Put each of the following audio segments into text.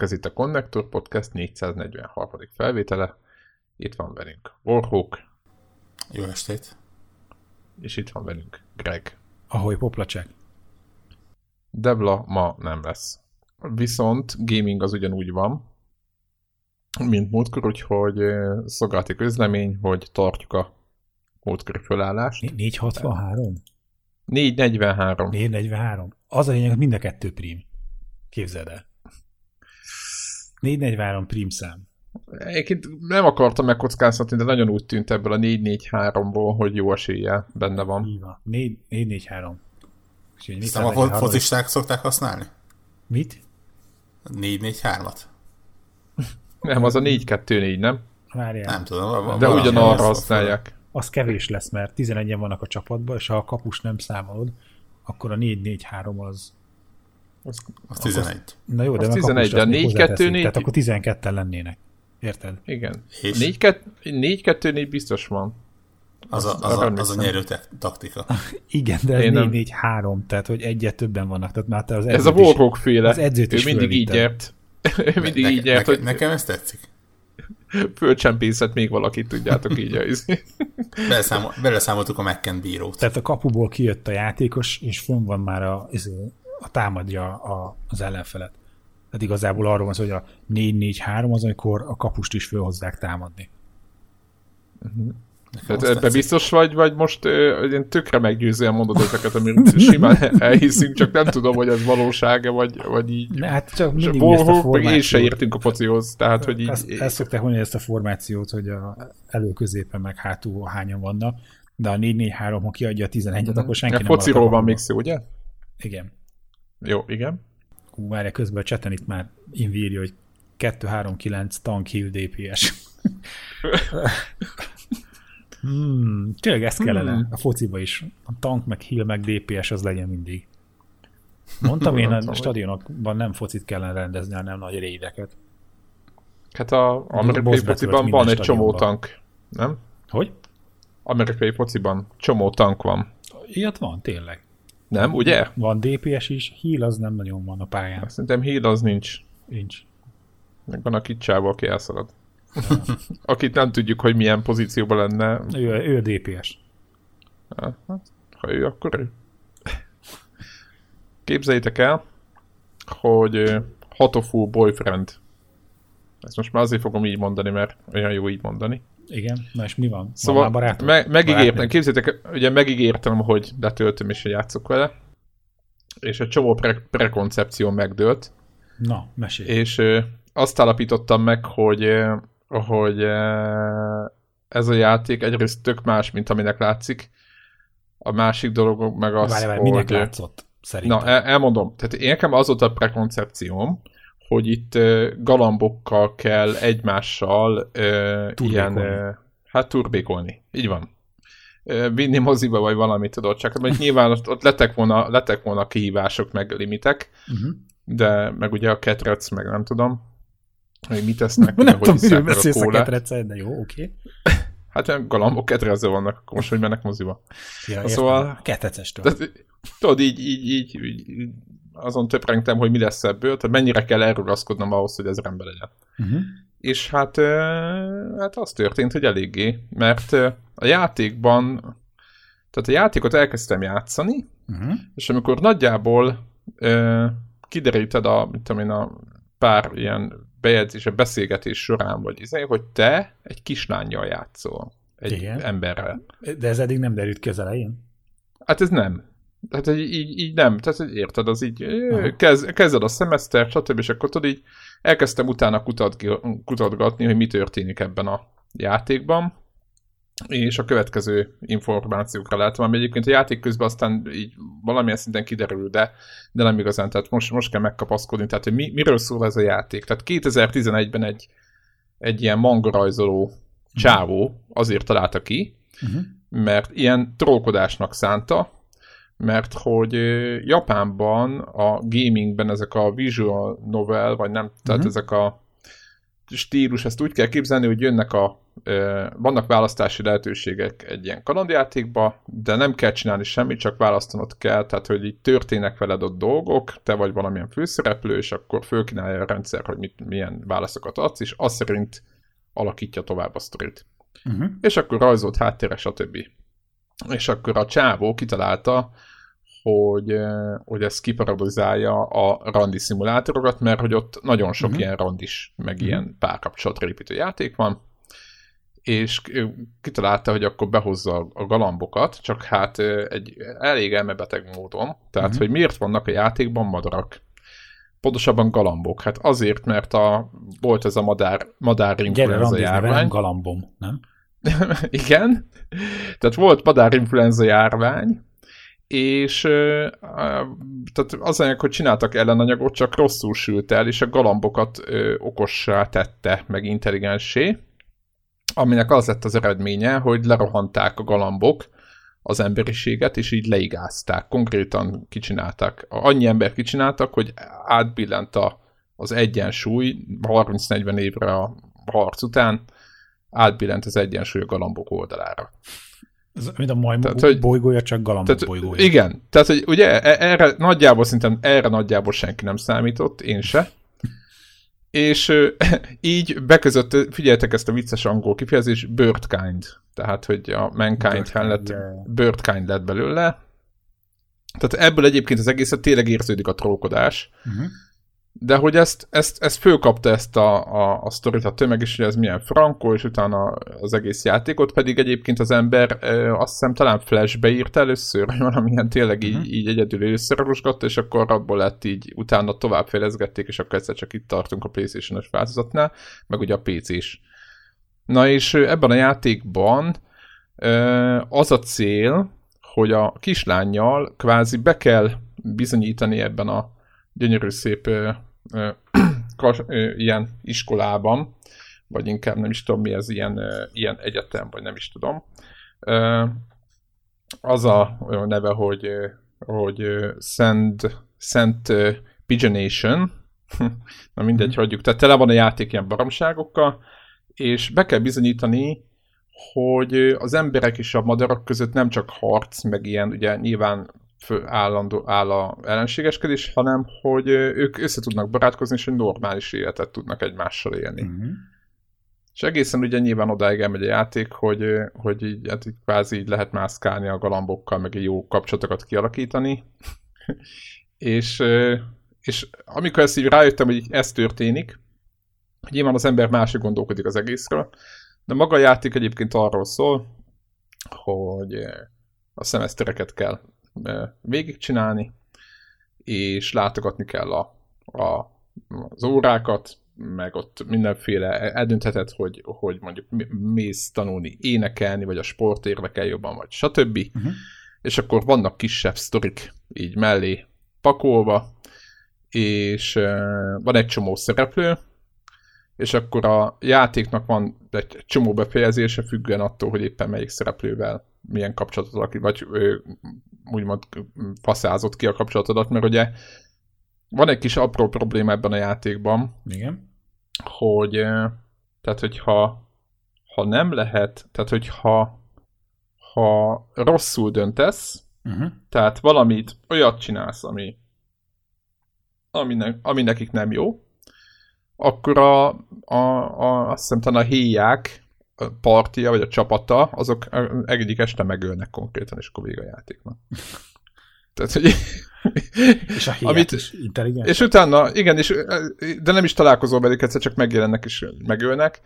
Sziasztok, ez itt a Connector Podcast 443. felvétele. Itt van velünk Warhawk. Jó estét. És itt van velünk Greg. Ahogy poplacsek. Debla ma nem lesz. Viszont gaming az ugyanúgy van, mint múltkor, úgyhogy szolgálati közlemény, hogy tartjuk a múltkori fölállást. 463? 443. 443. Az a lényeg, hogy mind a kettő prim. Képzeld el. 443 prim szám. Egyébként nem akartam megkockáztatni, de nagyon úgy tűnt ebből a 443-ból, hogy jó esélye benne van. Így van. 443. Aztán a fozisták szokták használni? Mit? 443-at? Nem, az a 4-2-4, nem? Várjál. Nem tudom. De ugyanarra használják. Az kevés lesz, mert 11-en vannak a csapatban, és ha a kapus nem számolod, akkor a 4-4-3 az... Az, az 11. Na jó, de az 11, de 4-2-4... Tehát akkor 12 lennének. Érted? Igen. 4-2-4 biztos van. Az a, az, a, az a nyerő taktika. Igen, de ez 4-4-3, tehát hogy egyet többen vannak. Tehát már te az Ez a Warhawk féle. Az edzőt is ő mindig így nyert. ő mindig ne, így nyert, ne, hogy... Nekem ez tetszik. Fölcsempészett még valakit, tudjátok így. Beleszámol, beleszámoltuk a McKen bírót. Tehát a kapuból kijött a játékos, és fönn van már a, izé, a támadja a, az ellenfelet. Tehát igazából arról van szó, hogy a 4-4-3 az, amikor a kapust is fölhozzák támadni. Uh-huh. Tehát ebbe biztos vagy, vagy most uh, én tökre meggyőzően mondod ezeket, amit simán elhiszünk, csak nem tudom, hogy ez valósága, vagy, vagy így. Ne, hát csak mindig ezt a formációt. Én se értünk a focihoz, tehát hogy így... Ezt, ezt szokták mondani ezt a formációt, hogy a elő-középen meg hátul hányan vannak, de a 4-4-3, ha kiadja a 11-et, mm-hmm. akkor senki a nem fociról van még szó, ugye? Igen. Jó, igen. Hú, várja, közben a cseten itt már invírja, hogy 2-3-9 tank heal DPS. Hmm, tényleg ez kellene hmm. a fociba is. A tank, meg heal, meg DPS az legyen mindig. Mondtam én, a stadionokban nem focit kellene rendezni, hanem nagy rédeket. Hát a amerikai fociban van egy csomó tank, nem? Hogy? Amerikai fociban csomó tank van. Ilyet van, tényleg. Nem, ugye? Van DPS is, heal az nem nagyon van a pályán. Szerintem heal az nincs. Nincs. Meg van a kicsába, aki elszalad. Akit nem tudjuk, hogy milyen pozícióban lenne. Ő, ő a DPS. Hát, ha ő, akkor ő. Képzeljétek el, hogy Hatofu boyfriend. Ezt most már azért fogom így mondani, mert olyan jó így mondani. Igen, na és mi van? Szóval van me- megígértem, képzeljétek, ugye megígértem, hogy letöltöm és játszok vele, és egy csomó pre- prekoncepció megdőlt. Na, mesélj. És ö, azt állapítottam meg, hogy hogy ez a játék egyrészt tök más, mint aminek látszik. A másik dolog meg az, várj, várj, hogy... Minek látszott, szerintem? Na, el, elmondom. Tehát én nekem az volt a prekoncepcióm, hogy itt galambokkal kell egymással uh, ilyen, hát turbékolni. Így van. Vinni moziba, vagy valamit tudod, csak hogy nyilván ott, ott letek, volna, letek volna kihívások, meg limitek, uh-huh. de meg ugye a ketrec, meg nem tudom hogy mit tesznek. Nem tudom, miről beszélsz a, a ketrecet, de jó, oké. Okay. Hát galambok ketrezve vannak, akkor most hogy mennek moziba. Ja, szóval... Ketrecestől. Tudod, így, így, így, így azon töprengtem, hogy mi lesz ebből, tehát mennyire kell elrugaszkodnom ahhoz, hogy ez rendben legyen. Uh-huh. És hát, hát az történt, hogy eléggé, mert a játékban, tehát a játékot elkezdtem játszani, uh-huh. és amikor nagyjából kideríted a, mit tudom én, a pár ilyen bejegyzés, a beszélgetés során, vagy izé, hogy te egy kislányjal játszol. Egy Igen. emberrel. De ez eddig nem derült ki az elején? Hát ez nem. Tehát így, így, így nem. Tehát érted, az így kezd, kezded a szemeszter, stb. És akkor tudod így elkezdtem utána kutatgatni, hogy mi történik ebben a játékban és a következő információkra látom, ami egyébként a játék közben aztán így valamilyen szinten kiderül, de, de nem igazán, tehát most, most kell megkapaszkodni, tehát hogy mi, miről szól ez a játék. Tehát 2011-ben egy, egy ilyen mangarajzoló csávó azért találta ki, uh-huh. mert ilyen trollkodásnak szánta, mert hogy Japánban a gamingben ezek a visual novel, vagy nem, tehát uh-huh. ezek a stílus, ezt úgy kell képzelni, hogy jönnek a, vannak választási lehetőségek egy ilyen kalandjátékba, de nem kell csinálni semmit, csak választanod kell, tehát hogy így történnek veled ott dolgok, te vagy valamilyen főszereplő, és akkor fölkínálja a rendszer, hogy mit, milyen válaszokat adsz, és azt szerint alakítja tovább a sztorit. Uh-huh. És akkor rajzolt háttérre, stb. És akkor a csávó kitalálta, hogy, hogy ez kiparodizálja a randi szimulátorokat, mert hogy ott nagyon sok uh-huh. ilyen randis, meg uh-huh. ilyen párkapcsolatra építő játék van, és kitalálta, hogy akkor behozza a galambokat, csak hát egy elég elmebeteg módon, tehát uh-huh. hogy miért vannak a játékban madarak. Pontosabban galambok. Hát azért, mert a, volt ez a madár, madárinfluenza járvány. Nem galambom, nem? Igen. Tehát volt madárinfluenza járvány, és tehát az anyag, hogy csináltak ellenanyagot, csak rosszul sült el, és a galambokat okossá tette, meg intelligensé, aminek az lett az eredménye, hogy lerohanták a galambok az emberiséget, és így leigázták, konkrétan kicsinálták. Annyi ember kicsináltak, hogy átbillent a, az egyensúly 30-40 évre a harc után, átbillent az egyensúly a galambok oldalára. Ez, mint a majmok tehát, hogy, bolygója, csak galambok tehát, bolygója. Igen, tehát hogy ugye e- erre nagyjából szerintem erre nagyjából senki nem számított, én se. És így beközött, figyeltek ezt a vicces angol kifejezés, birdkind. Tehát, hogy a mankind lett, yeah. birdkind lett belőle. Tehát ebből egyébként az egészet tényleg érződik a trókodás. Uh-huh. De hogy ezt, ezt, ezt fölkapta ezt a, a, a sztorit a tömeg is, hogy ez milyen frankó, és utána az egész játékot, pedig egyébként az ember ö, azt hiszem talán flashbe írt először, hogy valamilyen tényleg így, uh-huh. így egyedül összeragosgatta, és akkor abból lett így, utána tovább fejleszgették, és akkor egyszer csak itt tartunk a Playstation-os változatnál, meg ugye a PC is. Na és ebben a játékban ö, az a cél, hogy a kislányjal kvázi be kell bizonyítani ebben a gyönyörű szép ilyen iskolában, vagy inkább nem is tudom mi ez, ilyen, ilyen egyetem, vagy nem is tudom. Az a neve, hogy, hogy Szent, Szent Pigeonation, na mindegy, mm. hagyjuk, tehát tele van a játék ilyen baromságokkal, és be kell bizonyítani, hogy az emberek és a madarak között nem csak harc, meg ilyen, ugye nyilván fő állandó, áll a ellenségeskedés, hanem hogy ők össze tudnak barátkozni, és egy normális életet tudnak egymással élni. Uh-huh. És egészen ugye nyilván odáig elmegy a játék, hogy, hogy így, hát így kvázi így lehet mászkálni a galambokkal, meg egy jó kapcsolatokat kialakítani. és, és amikor ezt így rájöttem, hogy ez történik, nyilván az ember másik gondolkodik az egészről, de maga a játék egyébként arról szól, hogy a szemesztereket kell végigcsinálni, és látogatni kell a, a, az órákat, meg ott mindenféle eldöntheted, hogy, hogy mondjuk mész tanulni énekelni, vagy a sport érdekel jobban, vagy stb. Uh-huh. És akkor vannak kisebb sztorik így mellé pakolva, és uh, van egy csomó szereplő, és akkor a játéknak van egy csomó befejezése függően attól, hogy éppen melyik szereplővel milyen kapcsolatot alakít, vagy ő, úgymond faszázott ki a kapcsolatodat, mert ugye van egy kis apró probléma ebben a játékban, Igen. hogy tehát hogyha ha nem lehet, tehát hogyha ha rosszul döntesz, uh-huh. tehát valamit olyat csinálsz, ami, ami, ne, ami nekik nem jó, akkor a, a, a, azt hiszem a héják partia, vagy a csapata, azok egyik este megölnek konkrétan, és akkor vége a játéknak. Tehát, hogy... És a amit, is intelligens. És utána, igen, és, de nem is találkozol velük, egyszer csak megjelennek és megölnek,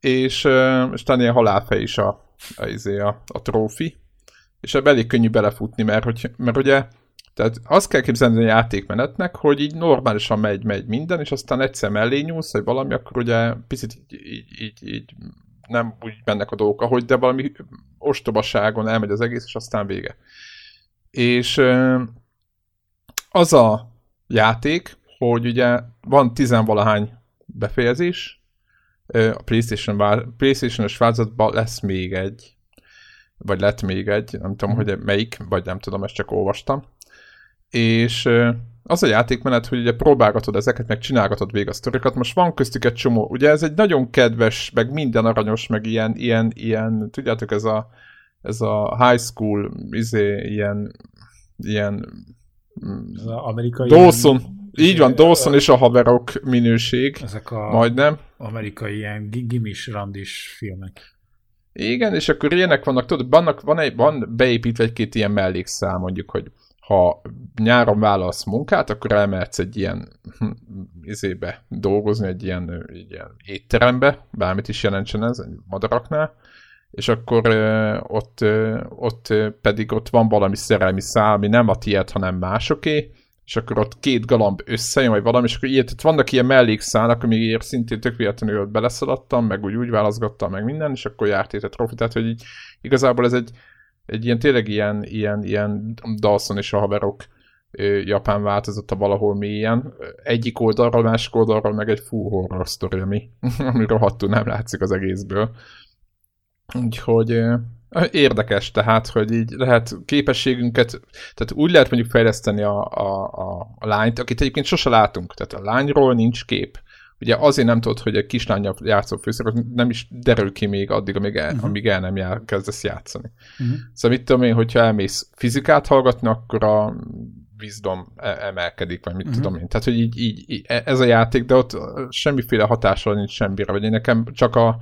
és, és talán ilyen halálfej is a, a, izé, a, a trófi, és ebbe elég könnyű belefutni, mert, hogy, mert ugye tehát azt kell képzelni a játékmenetnek, hogy így normálisan megy, megy minden, és aztán egyszer mellé nyúlsz, vagy valami, akkor ugye picit így, így, így, így nem úgy mennek a dolgok, ahogy, de valami ostobaságon elmegy az egész, és aztán vége. És az a játék, hogy ugye van tizenvalahány befejezés, a PlayStation, PlayStation-os változatban lesz még egy, vagy lett még egy, nem tudom, mm. hogy melyik, vagy nem tudom, ezt csak olvastam. És az a játékmenet, hogy ugye próbálgatod ezeket, meg csinálgatod végig a sztorikat, most van köztük egy csomó, ugye ez egy nagyon kedves, meg minden aranyos, meg ilyen, ilyen, ilyen tudjátok, ez a, ez a high school, izé, ilyen, ilyen Ez az amerikai... Dawson, ilyen- így van, Dawson és a haverok minőség, Ezek a majdnem. amerikai ilyen gi- gimis, randis filmek. Igen, és akkor ilyenek vannak, tudod, vannak, van, egy, van beépítve egy-két ilyen mellékszál, mondjuk, hogy ha nyáron válasz munkát, akkor elmehetsz egy ilyen hm, izébe dolgozni, egy ilyen, egy ilyen étterembe, bármit is jelentsen ez, madaraknál, és akkor ott, ott pedig ott van valami szerelmi szál, ami nem a tiéd, hanem másoké, és akkor ott két galamb összejön, vagy valami, és akkor ilyet, tehát vannak ilyen mellékszálak, amiért szintén tök véletlenül ott beleszaladtam, meg úgy, úgy válaszgattam, meg minden, és akkor járt a trofi, tehát hogy így, igazából ez egy, egy ilyen tényleg ilyen, ilyen, ilyen Dawson és a haverok japán változata valahol mélyen. Egyik oldalról, másik oldalról meg egy full horror sztori, ami, ami rohadtul nem látszik az egészből. Úgyhogy érdekes, tehát, hogy így lehet képességünket, tehát úgy lehet mondjuk fejleszteni a, a, a, a lányt, akit egyébként sose látunk, tehát a lányról nincs kép. Ugye azért nem tudod, hogy egy kislányjal játszó főszereplő, nem is derül ki még addig, amíg el, uh-huh. amíg el nem jár, kezdesz játszani. Uh-huh. Szóval mit tudom én, hogyha elmész fizikát hallgatni, akkor a wisdom e- emelkedik, vagy mit uh-huh. tudom én. Tehát, hogy így, így, így, ez a játék, de ott semmiféle hatással nincs semmire, vagy én nekem csak a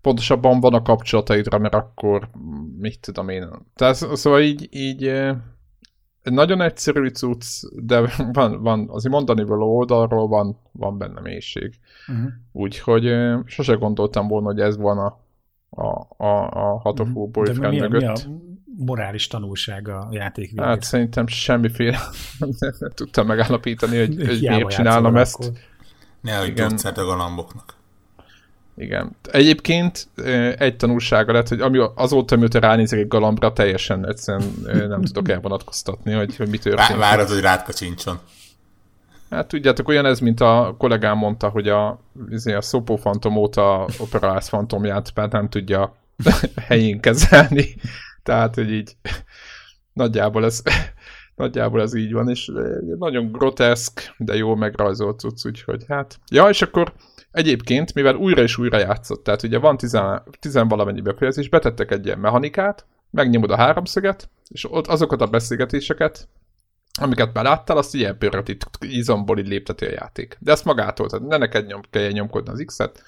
pontosabban van a kapcsolataidra, mert akkor mit tudom én. Tehát szóval így, így nagyon egyszerű cucc, de van, van azért mondani való oldalról van, van benne mélység. Uh-huh. Úgyhogy sose gondoltam volna, hogy ez van a, a, a, a Hatofú Mhm. De boyfriend mi, a, mi mögött. a morális tanulság a játék végén? Hát szerintem semmiféle nem tudtam megállapítani, hogy, hogy miért csinálom ezt. akkor. Nehogy Igen. gyógyszert a galamboknak. Igen. Egyébként egy tanulsága lett, hogy ami azóta, mióta ránézek egy galambra, teljesen egyszerűen nem tudok elvonatkoztatni, hogy, hogy mi történik. Várod, hogy rád kacsincson. Hát tudjátok, olyan ez, mint a kollégám mondta, hogy a, izé, a Szopó Fantom óta operász fantomját már nem tudja helyén kezelni. Tehát, hogy így nagyjából ez, nagyjából ez így van, és nagyon groteszk, de jó megrajzolt cucc, úgyhogy hát. Ja, és akkor egyébként, mivel újra és újra játszott, tehát ugye van tizen, tizen valamennyi befejezés, betettek egy ilyen mechanikát, megnyomod a háromszöget, és ott azokat a beszélgetéseket, amiket már láttál, azt így elpörölt itt izomból így lépteti a játék. De ezt magától, tehát ne neked nyom, kelljen nyomkodni az X-et,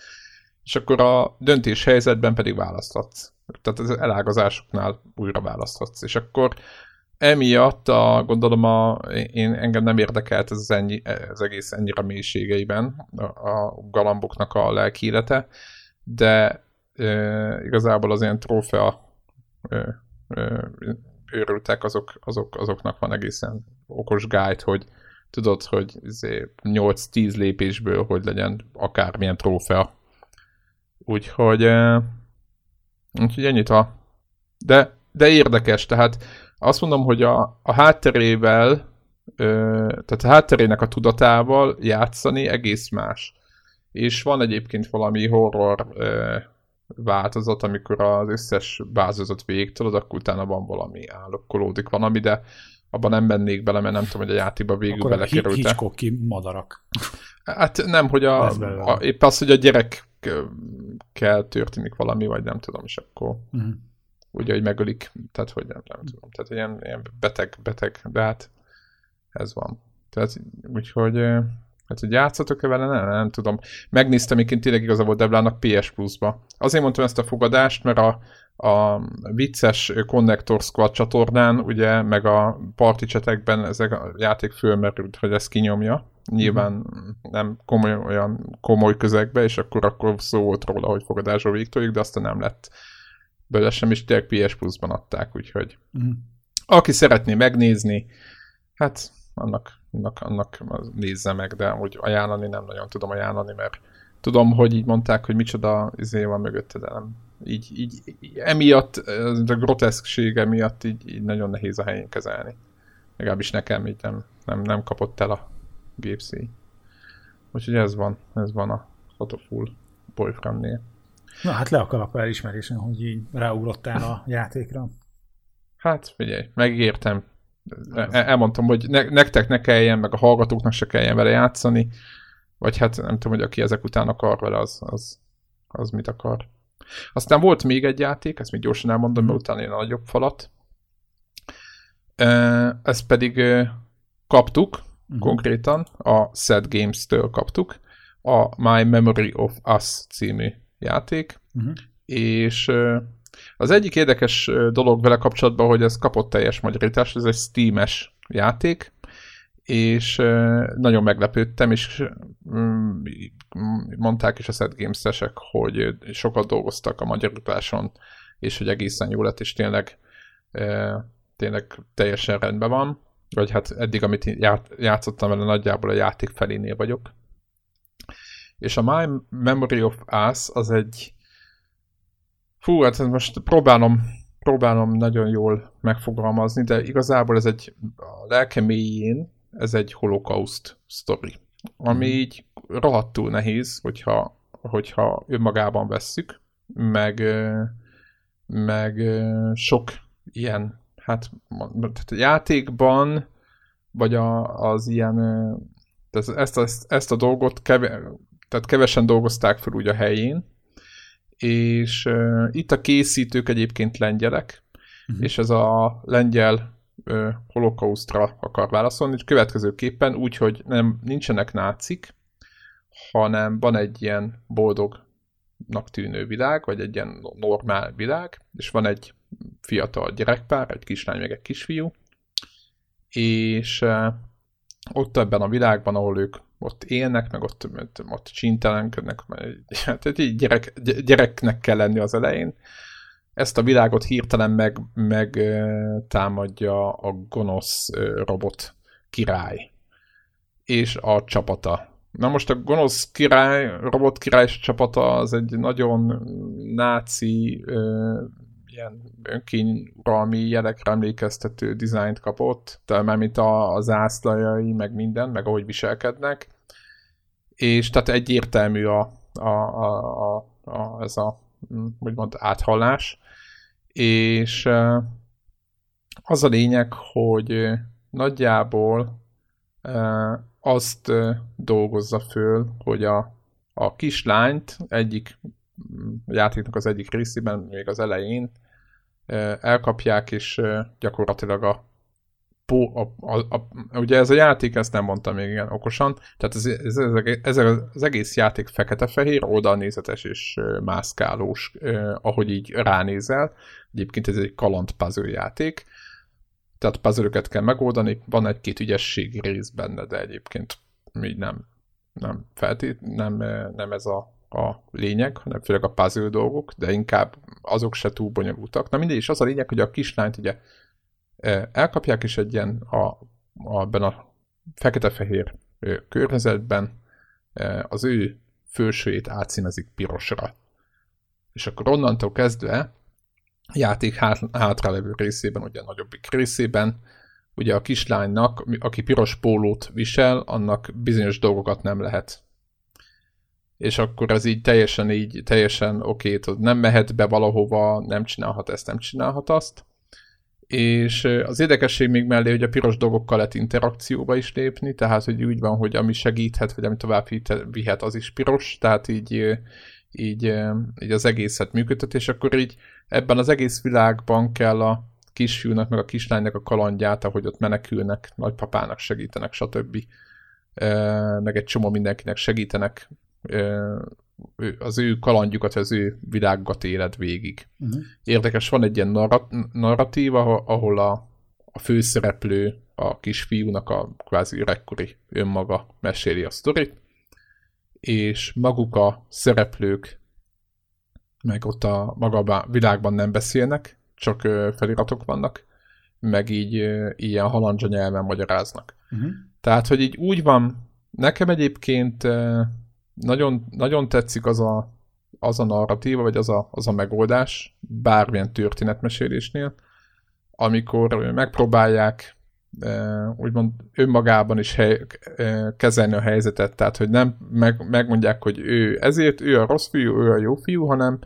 és akkor a döntés helyzetben pedig választhatsz. Tehát az elágazásoknál újra választhatsz. És akkor emiatt a, gondolom a, én engem nem érdekelt ez az, ennyi, az egész ennyire mélységeiben a, a galamboknak a lelkiélete, de e, igazából az ilyen trófea e, e, őrültek, azok, azok, azoknak van egészen okos guide, hogy tudod, hogy izé 8-10 lépésből hogy legyen akármilyen trófea. Úgyhogy, eh, úgyhogy ennyit a... De, de érdekes, tehát azt mondom, hogy a, a hátterével, ö, tehát a hátterének a tudatával játszani egész más. És van egyébként valami horror ö, változat, amikor az összes bázozat végig tudod, akkor utána van valami állokkolódik valami, de abban nem mennék bele, mert nem tudom, hogy a játékba végül Akkor belekerült Hitchcocki madarak. Hát nem, hogy a, a, épp az, hogy a gyerek kell történik valami, vagy nem tudom, és akkor Uh-huh. Ugye, hogy megölik, tehát hogy nem, nem tudom, tehát ilyen, ilyen beteg, beteg, de hát ez van. Tehát úgyhogy, hát hogy játszatok-e vele, nem, nem tudom. Megnéztem, egyébként tényleg igazából Devlának PS Plus-ba. Azért mondtam ezt a fogadást, mert a, a vicces Connector Squad csatornán, ugye, meg a party csetekben ezek a játék fölmerült, hogy ezt kinyomja. Nyilván nem komoly, olyan komoly közegbe, és akkor, akkor szó volt róla, hogy fogadásról végtőjük, de aztán nem lett belőle sem, és tényleg PS Plus-ban adták, úgyhogy Uh-huh. aki szeretné megnézni, hát annak, annak, annak nézze meg, de úgy ajánlani nem nagyon tudom ajánlani, mert tudom, hogy így mondták, hogy micsoda izé van mögötte, de nem. Így, így, így emiatt, a groteszksége miatt így, így nagyon nehéz a helyén kezelni. Legalábbis nekem így nem, nem, nem kapott el a gépszíj. Úgyhogy ez van, ez van a Photoful boyfriendnél. Na hát le a kalap elismerésen, hogy így ráugrottál a játékra. Hát figyelj, megértem. elmondtam, hogy ne, nektek ne kelljen, meg a hallgatóknak se kelljen vele játszani, vagy hát nem tudom, hogy aki ezek után akar vele, az, az, az mit akar. Aztán volt még egy játék, ezt még gyorsan elmondom, mert utána jön a nagyobb falat. Ezt pedig kaptuk, uh-huh. konkrétan, a Sad Games-től kaptuk, a My Memory of Us című játék, uh-huh. és az egyik érdekes dolog vele kapcsolatban, hogy ez kapott teljes magyarítást, ez egy Steam-es játék, és nagyon meglepődtem, és mondták is a Set Games-esek, hogy sokat dolgoztak a magyarításon, és hogy egészen jó lett, és tényleg, tényleg teljesen rendben van, vagy hát eddig, amit játszottam vele, nagyjából a játék felénél vagyok. És a My Memory of Us az egy Fú, hát most próbálom, próbálom nagyon jól megfogalmazni, de igazából ez egy a lelke mélyén, ez egy holokauszt sztori, ami mm. így rohadtul nehéz, hogyha, hogyha önmagában vesszük, meg, meg sok ilyen, hát tehát a játékban, vagy a, az ilyen, tehát ezt, ezt, ezt a dolgot keve, tehát kevesen dolgozták fel úgy a helyén, és uh, itt a készítők egyébként lengyelek, uh-huh. és ez a lengyel uh, holokausztra akar válaszolni, és következőképpen úgy, hogy nem, nincsenek nácik, hanem van egy ilyen boldognak tűnő világ, vagy egy ilyen normál világ, és van egy fiatal gyerekpár, egy kislány meg egy kisfiú, és uh, ott ebben a világban, ahol ők ott élnek, meg ott, ott, ott csintelenkednek, hát egy gyerek, gyereknek kell lenni az elején. Ezt a világot hirtelen meg, meg támadja a gonosz robot király és a csapata. Na most a gonosz király, robot király és csapata az egy nagyon náci ilyen önkényuralmi jelekre emlékeztető dizájnt kapott, tehát már mint a, az ászlajai, meg minden, meg ahogy viselkednek. És tehát egyértelmű a, a, a, a, a ez a úgymond áthallás. És az a lényeg, hogy nagyjából azt dolgozza föl, hogy a, a kislányt egyik a játéknak az egyik részében, még az elején elkapják, és gyakorlatilag a, a, a, a, ugye ez a játék, ezt nem mondtam még igen okosan, tehát ez, ez, ez, ez az egész játék fekete-fehér, oldalnézetes és mászkálós, ahogy így ránézel. Egyébként ez egy kaland puzzle játék, tehát puzzle kell megoldani, van egy-két ügyességi rész benne, de egyébként így nem, nem feltét, nem, nem ez a a lényeg, hanem főleg a puzzle dolgok, de inkább azok se túl bonyolultak. Na mindegy, és az a lényeg, hogy a kislányt ugye e, elkapják, és egy ilyen a, a, ebben a fekete-fehér környezetben e, az ő fősőjét átszínezik pirosra. És akkor onnantól kezdve a játék hát, hátralevő részében, ugye a nagyobbik részében, ugye a kislánynak, aki piros pólót visel, annak bizonyos dolgokat nem lehet és akkor az így teljesen így, teljesen oké, okay, nem mehet be valahova, nem csinálhat ezt, nem csinálhat azt. És az érdekesség még mellé, hogy a piros dolgokkal lehet interakcióba is lépni, tehát hogy úgy van, hogy ami segíthet, vagy ami tovább vihet, az is piros, tehát így, így, így az egészet működtet, és akkor így ebben az egész világban kell a kisfiúnak, meg a kislánynak a kalandját, ahogy ott menekülnek, nagypapának segítenek, stb. Meg egy csomó mindenkinek segítenek az ő kalandjukat, az ő világot éled végig. Uh-huh. Érdekes, van egy ilyen narrat- narratíva, ahol a, a főszereplő, a kisfiúnak a kvázi öregkori önmaga meséli a sztorit, és maguk a szereplők meg ott a maga világban nem beszélnek, csak feliratok vannak, meg így ilyen halandzsa nyelven magyaráznak. Uh-huh. Tehát, hogy így úgy van, nekem egyébként nagyon, nagyon tetszik az a, az a narratíva, vagy az a, az a megoldás bármilyen történetmesélésnél, amikor megpróbálják úgymond önmagában is hely, kezelni a helyzetet, tehát hogy nem meg, megmondják, hogy ő ezért, ő a rossz fiú, ő a jó fiú, hanem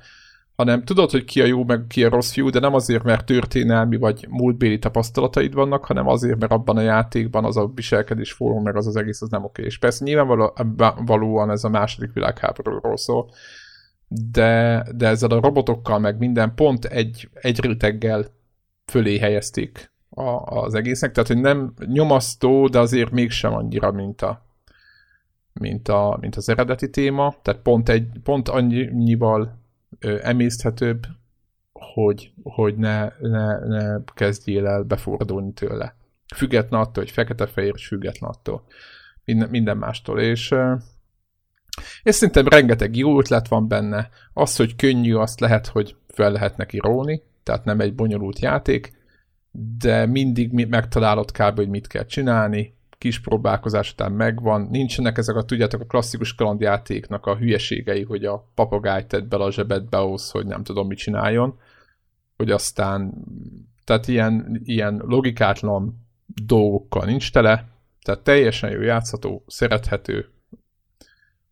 hanem tudod, hogy ki a jó, meg ki a rossz fiú, de nem azért, mert történelmi vagy múltbéli tapasztalataid vannak, hanem azért, mert abban a játékban az a viselkedés fórum, meg az az egész, az nem oké. És persze nyilvánvalóan ez a második világháborúról szól, de, de ezzel a robotokkal, meg minden pont egy, egy réteggel fölé helyezték a, az egésznek, tehát hogy nem nyomasztó, de azért mégsem annyira, mint a, mint, a, mint az eredeti téma, tehát pont, egy, pont annyival emészthetőbb, hogy, hogy ne, ne, ne kezdjél el befordulni tőle. Független attól, hogy fekete-fehér, független attól. Minden, minden mástól. És, és szerintem rengeteg jó ötlet van benne. Az, hogy könnyű, azt lehet, hogy fel lehet neki róni, tehát nem egy bonyolult játék, de mindig megtalálod kb. hogy mit kell csinálni, kis próbálkozás után megvan, nincsenek ezek a, tudjátok, a klasszikus kalandjátéknak a hülyeségei, hogy a papagáj tett bele a zsebedbe ahhoz, hogy nem tudom, mit csináljon, hogy aztán, tehát ilyen, ilyen logikátlan dolgokkal nincs tele, tehát teljesen jó játszható, szerethető,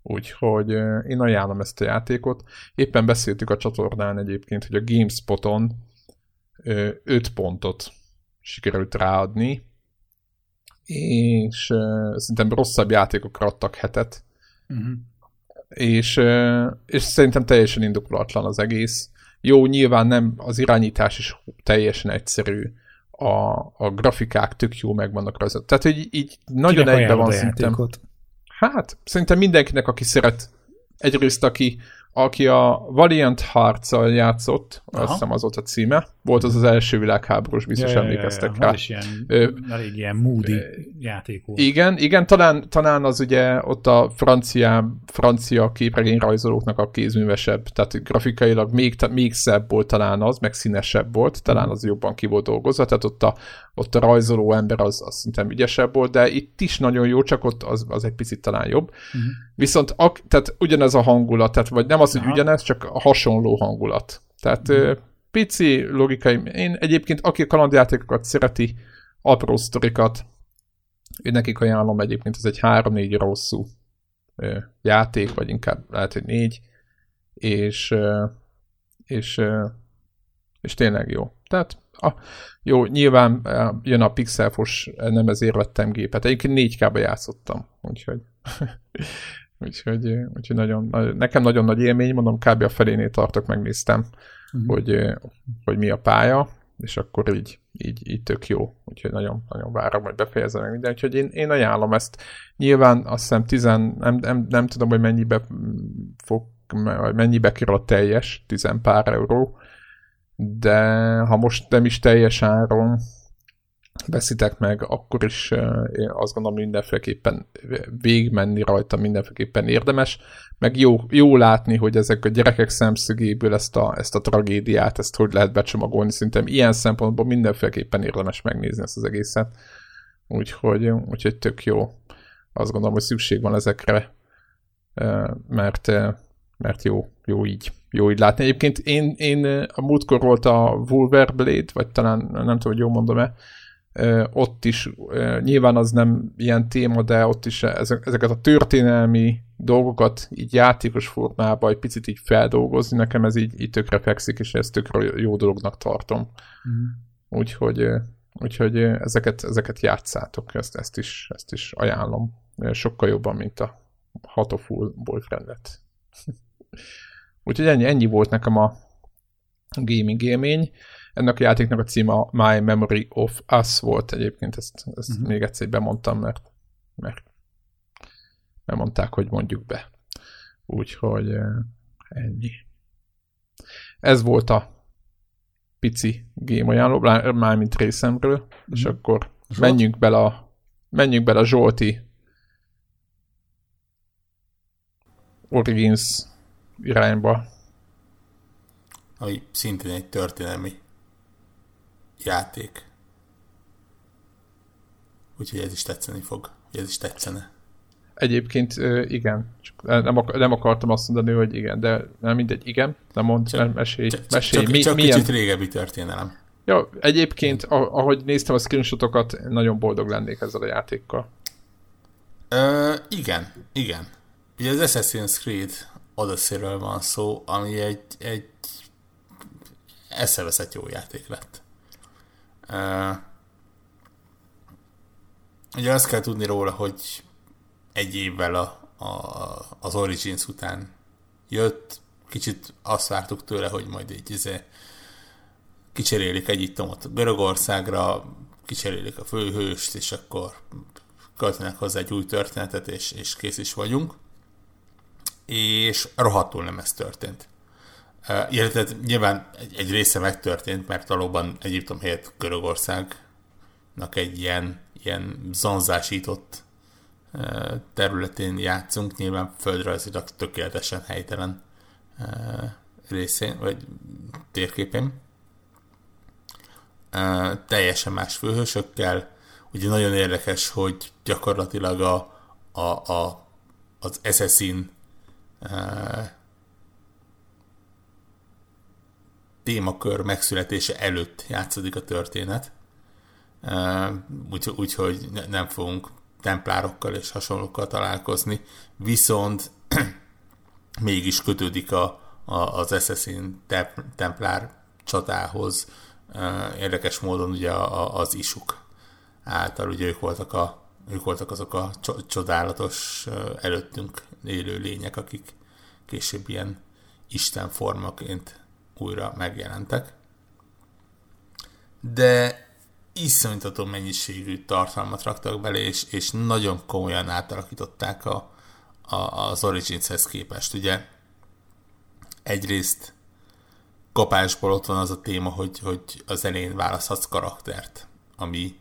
úgyhogy én ajánlom ezt a játékot. Éppen beszéltük a csatornán egyébként, hogy a GameSpoton 5 pontot sikerült ráadni, és uh, szerintem rosszabb játékokra adtak hetet, uh-huh. és, uh, és szerintem teljesen indokolatlan az egész. Jó, nyilván nem, az irányítás is teljesen egyszerű, a, a grafikák tök jó megvannak rajzolt. Tehát, hogy így nagyon Kinek egyben van szerintem. Hát, szerintem mindenkinek, aki szeret egyrészt, aki aki a Valiant Hearts-al játszott, Aha. azt hiszem az volt a címe, volt az az első világháborús, biztos ja, emlékeztek ja, ja, rá. Az is ilyen, Ö, elég ilyen moody játék volt. Igen, igen, talán, talán az ugye ott a francia, francia képregényrajzolóknak a kézművesebb, tehát grafikailag még, még szebb volt talán az, meg színesebb volt, talán az jobban ki volt dolgozva, tehát ott a, ott a rajzoló ember az, az szerintem ügyesebb volt, de itt is nagyon jó, csak ott az, az egy picit talán jobb. Uh-huh. Viszont ak, tehát ugyanez a hangulat, tehát vagy nem az, hogy ugyanez, csak a hasonló hangulat. Tehát uh-huh. pici logikai, én egyébként aki a kalandjátékokat szereti, apró sztorikat, én nekik ajánlom egyébként, ez egy 3-4 rosszú játék, vagy inkább lehet, hogy 4, és, és, és tényleg jó. Tehát a, jó, nyilván jön a pixelfos, nem ezért vettem gépet. Egyébként 4K-ba játszottam, úgyhogy, úgyhogy, úgyhogy nagyon, nekem nagyon nagy élmény, mondom, kb. a felénél tartok, megnéztem, uh-huh. hogy, hogy mi a pálya, és akkor így, így, így tök jó. Úgyhogy nagyon, nagyon várom, hogy befejezem meg minden. Úgyhogy én, én ajánlom ezt. Nyilván azt hiszem tizen, nem, nem, nem tudom, hogy mennyibe fog, vagy mennyibe kerül a teljes, tizen pár euró, de ha most nem is teljes áron veszitek meg, akkor is én azt gondolom mindenféleképpen végigmenni rajta mindenféleképpen érdemes, meg jó, jó látni, hogy ezek a gyerekek szemszögéből ezt a, ezt a tragédiát, ezt hogy lehet becsomagolni, szerintem ilyen szempontból mindenféleképpen érdemes megnézni ezt az egészet. Úgyhogy, úgyhogy tök jó. Azt gondolom, hogy szükség van ezekre, mert, mert jó, jó így jó így látni. Egyébként én, én a múltkor volt a Wolverblade, vagy talán nem tudom, hogy jól mondom-e, ott is, nyilván az nem ilyen téma, de ott is ezeket a történelmi dolgokat így játékos formában egy picit így feldolgozni, nekem ez így, így tökre fekszik, és ezt tökre jó dolognak tartom. Mm. Úgyhogy, úgyhogy ezeket, ezeket játszátok, ezt, ezt, is, ezt is ajánlom. Sokkal jobban, mint a Hatoful boyfriendet. Úgyhogy ennyi, ennyi volt nekem a gaming élmény. Ennek a játéknak a címe My Memory of Us volt egyébként, ezt, ezt uh-huh. még egyszer bemondtam, mert, mert bemondták, hogy mondjuk be. Úgyhogy ennyi. Ez volt a pici game ajánló, mármint részemről, uh-huh. és akkor Zsolt? menjünk bele a, menjünk bele a Zsolti Origins irányba. Ami szintén egy történelmi játék. Úgyhogy ez is tetszeni fog, hogy ez is tetszene. Egyébként igen, csak nem, akar, nem akartam azt mondani, hogy igen, de nem mindegy, igen, nem mond, csak, mesélj, csak, mesélj. Csak, mi, csak milyen... kicsit régebbi történelem. Ja, egyébként, ahogy néztem a screenshotokat, nagyon boldog lennék ezzel a játékkal. Ö, igen, igen. Ugye az Assassin's Creed odyssey van szó, ami egy, egy eszeveszett jó játék lett. Uh, ugye azt kell tudni róla, hogy egy évvel a, a, az Origins után jött, kicsit azt vártuk tőle, hogy majd így izé, kicserélik Egyiptomot Görögországra, kicserélik a főhőst, és akkor költenek hozzá egy új történetet, és, és kész is vagyunk. És rohadtul nem ez történt. Illetve nyilván egy, egy része megtörtént, mert valóban Egyiptom helyett Görögországnak egy ilyen, ilyen zanzásított területén játszunk, nyilván földrajzilag tökéletesen helytelen részén, vagy térképén. Teljesen más főhősökkel. Ugye nagyon érdekes, hogy gyakorlatilag a, a, a, az Assassin témakör megszületése előtt játszódik a történet. Úgyhogy úgy, úgy, nem fogunk templárokkal és hasonlókkal találkozni, viszont mégis kötődik a, a, az Assassin templár csatához érdekes módon ugye az isuk által, ugye ők voltak, a, ők voltak azok a csodálatos előttünk élő lények, akik később ilyen istenformaként újra megjelentek. De iszonytató mennyiségű tartalmat raktak bele, és, és nagyon komolyan átalakították a, a, az Origins-hez képest. Ugye egyrészt kapásból ott van az a téma, hogy, hogy az elején választhatsz karaktert, ami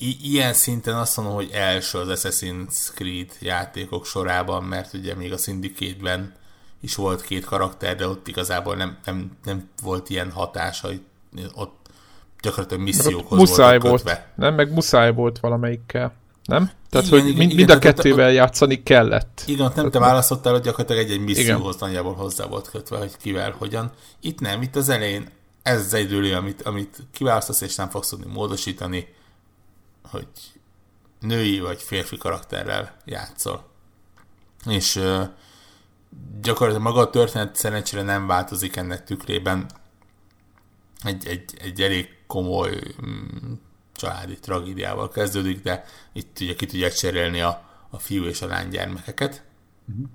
i- ilyen szinten azt mondom, hogy első az Assassin's Creed játékok sorában, mert ugye még a Syndicate-ben is volt két karakter, de ott igazából nem, nem, nem volt ilyen hatás, hogy ott gyakorlatilag missziókhoz muszáj volt kötve. Nem, meg muszáj volt valamelyikkel. Nem? Tehát, igen, hogy igen, mind, igen, mind a kettővel a, játszani kellett. Igen, nem te választottál, hogy gyakorlatilag egy-egy misszióhoz igen. nagyjából hozzá volt kötve, hogy kivel, hogyan. Itt nem, itt az elején ez az egy amit, amit kiválasztasz, és nem fogsz tudni módosítani, hogy női vagy férfi karakterrel játszol. És gyakorlatilag maga a történet szerencsére nem változik ennek tükrében. Egy, egy, egy elég komoly mm, családi tragédiával kezdődik, de itt ugye ki tudják cserélni a, a fiú és a lány gyermekeket. Uh-huh.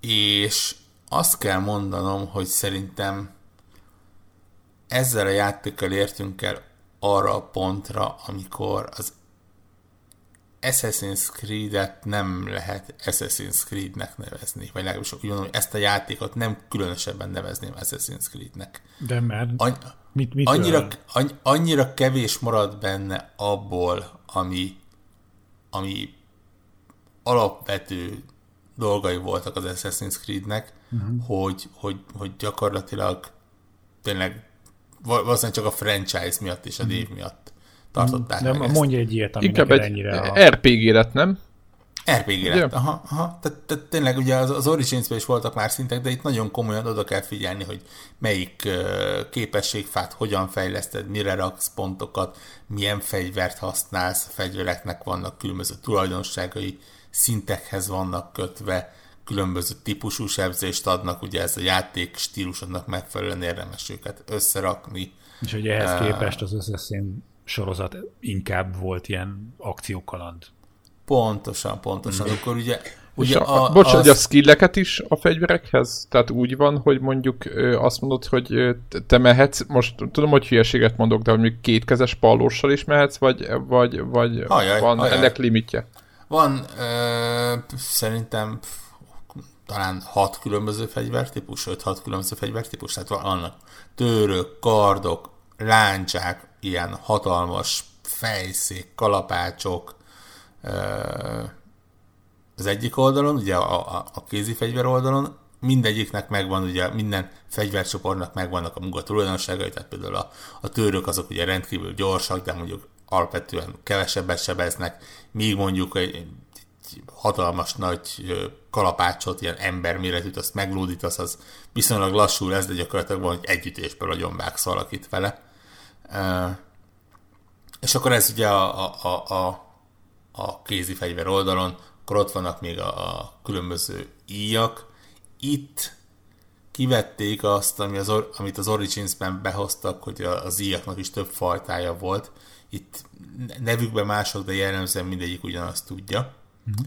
És azt kell mondanom, hogy szerintem ezzel a játékkal értünk el arra a pontra, amikor az Assassin's Creed-et nem lehet Assassin's Creed-nek nevezni, vagy legalábbis úgy mondom, hogy ezt a játékot nem különösebben nevezném Assassin's Creed-nek. De mert Any- mit, mit annyira, any- annyira kevés marad benne abból, ami, ami alapvető dolgai voltak az Assassin's Creed-nek, uh-huh. hogy, hogy, hogy gyakorlatilag tényleg valószínűleg csak a franchise miatt és a uh-huh. név miatt tartották De meg mondj egy ilyet, ami Inkább egy ennyire... RPG lett, nem? RPG lett, aha, aha. Tehát, tehát tényleg ugye az, az origins is voltak már szintek, de itt nagyon komolyan oda kell figyelni, hogy melyik uh, képességfát hogyan fejleszted, mire raksz pontokat, milyen fegyvert használsz, a fegyvereknek vannak különböző tulajdonságai, szintekhez vannak kötve, különböző típusú sebzést adnak, ugye ez a játék stílusodnak megfelelően érdemes őket összerakni. És hogy ehhez uh, képest az Assassin sorozat inkább volt ilyen akciókaland. Pontosan, pontosan. Mm. Akkor ugye Ugye a, a, bocs, az... a skilleket is a fegyverekhez? Tehát úgy van, hogy mondjuk azt mondod, hogy te mehetsz, most tudom, hogy hülyeséget mondok, de hogy mondjuk kétkezes pallóssal is mehetsz, vagy, vagy, vagy ajaj, van ajaj. ennek limitje? Van, ö, szerintem talán hat különböző fegyvertípus, 5-6 különböző fegyvertípus, tehát vannak török, kardok, láncsák, ilyen hatalmas fejszék, kalapácsok az egyik oldalon, ugye a, a, a kézi fegyver oldalon, mindegyiknek megvan, ugye minden fegyvercsoportnak megvannak a munka tulajdonságai, tehát például a, a török azok ugye rendkívül gyorsak, de mondjuk alapvetően kevesebbet sebeznek, míg mondjuk egy hatalmas nagy kalapácsot, ilyen emberméretűt, azt meglódítasz, az viszonylag lassú lesz, de gyakorlatilag van, hogy együttésből agyonvágsz valakit vele. És akkor ez ugye a, a, a, a kézi fegyver oldalon, akkor ott vannak még a, a különböző íjak. Itt kivették azt, ami az, amit az Origins-ben behoztak, hogy az íjaknak is több fajtája volt. Itt nevükben mások, de jellemzően mindegyik ugyanazt tudja. Uh-huh.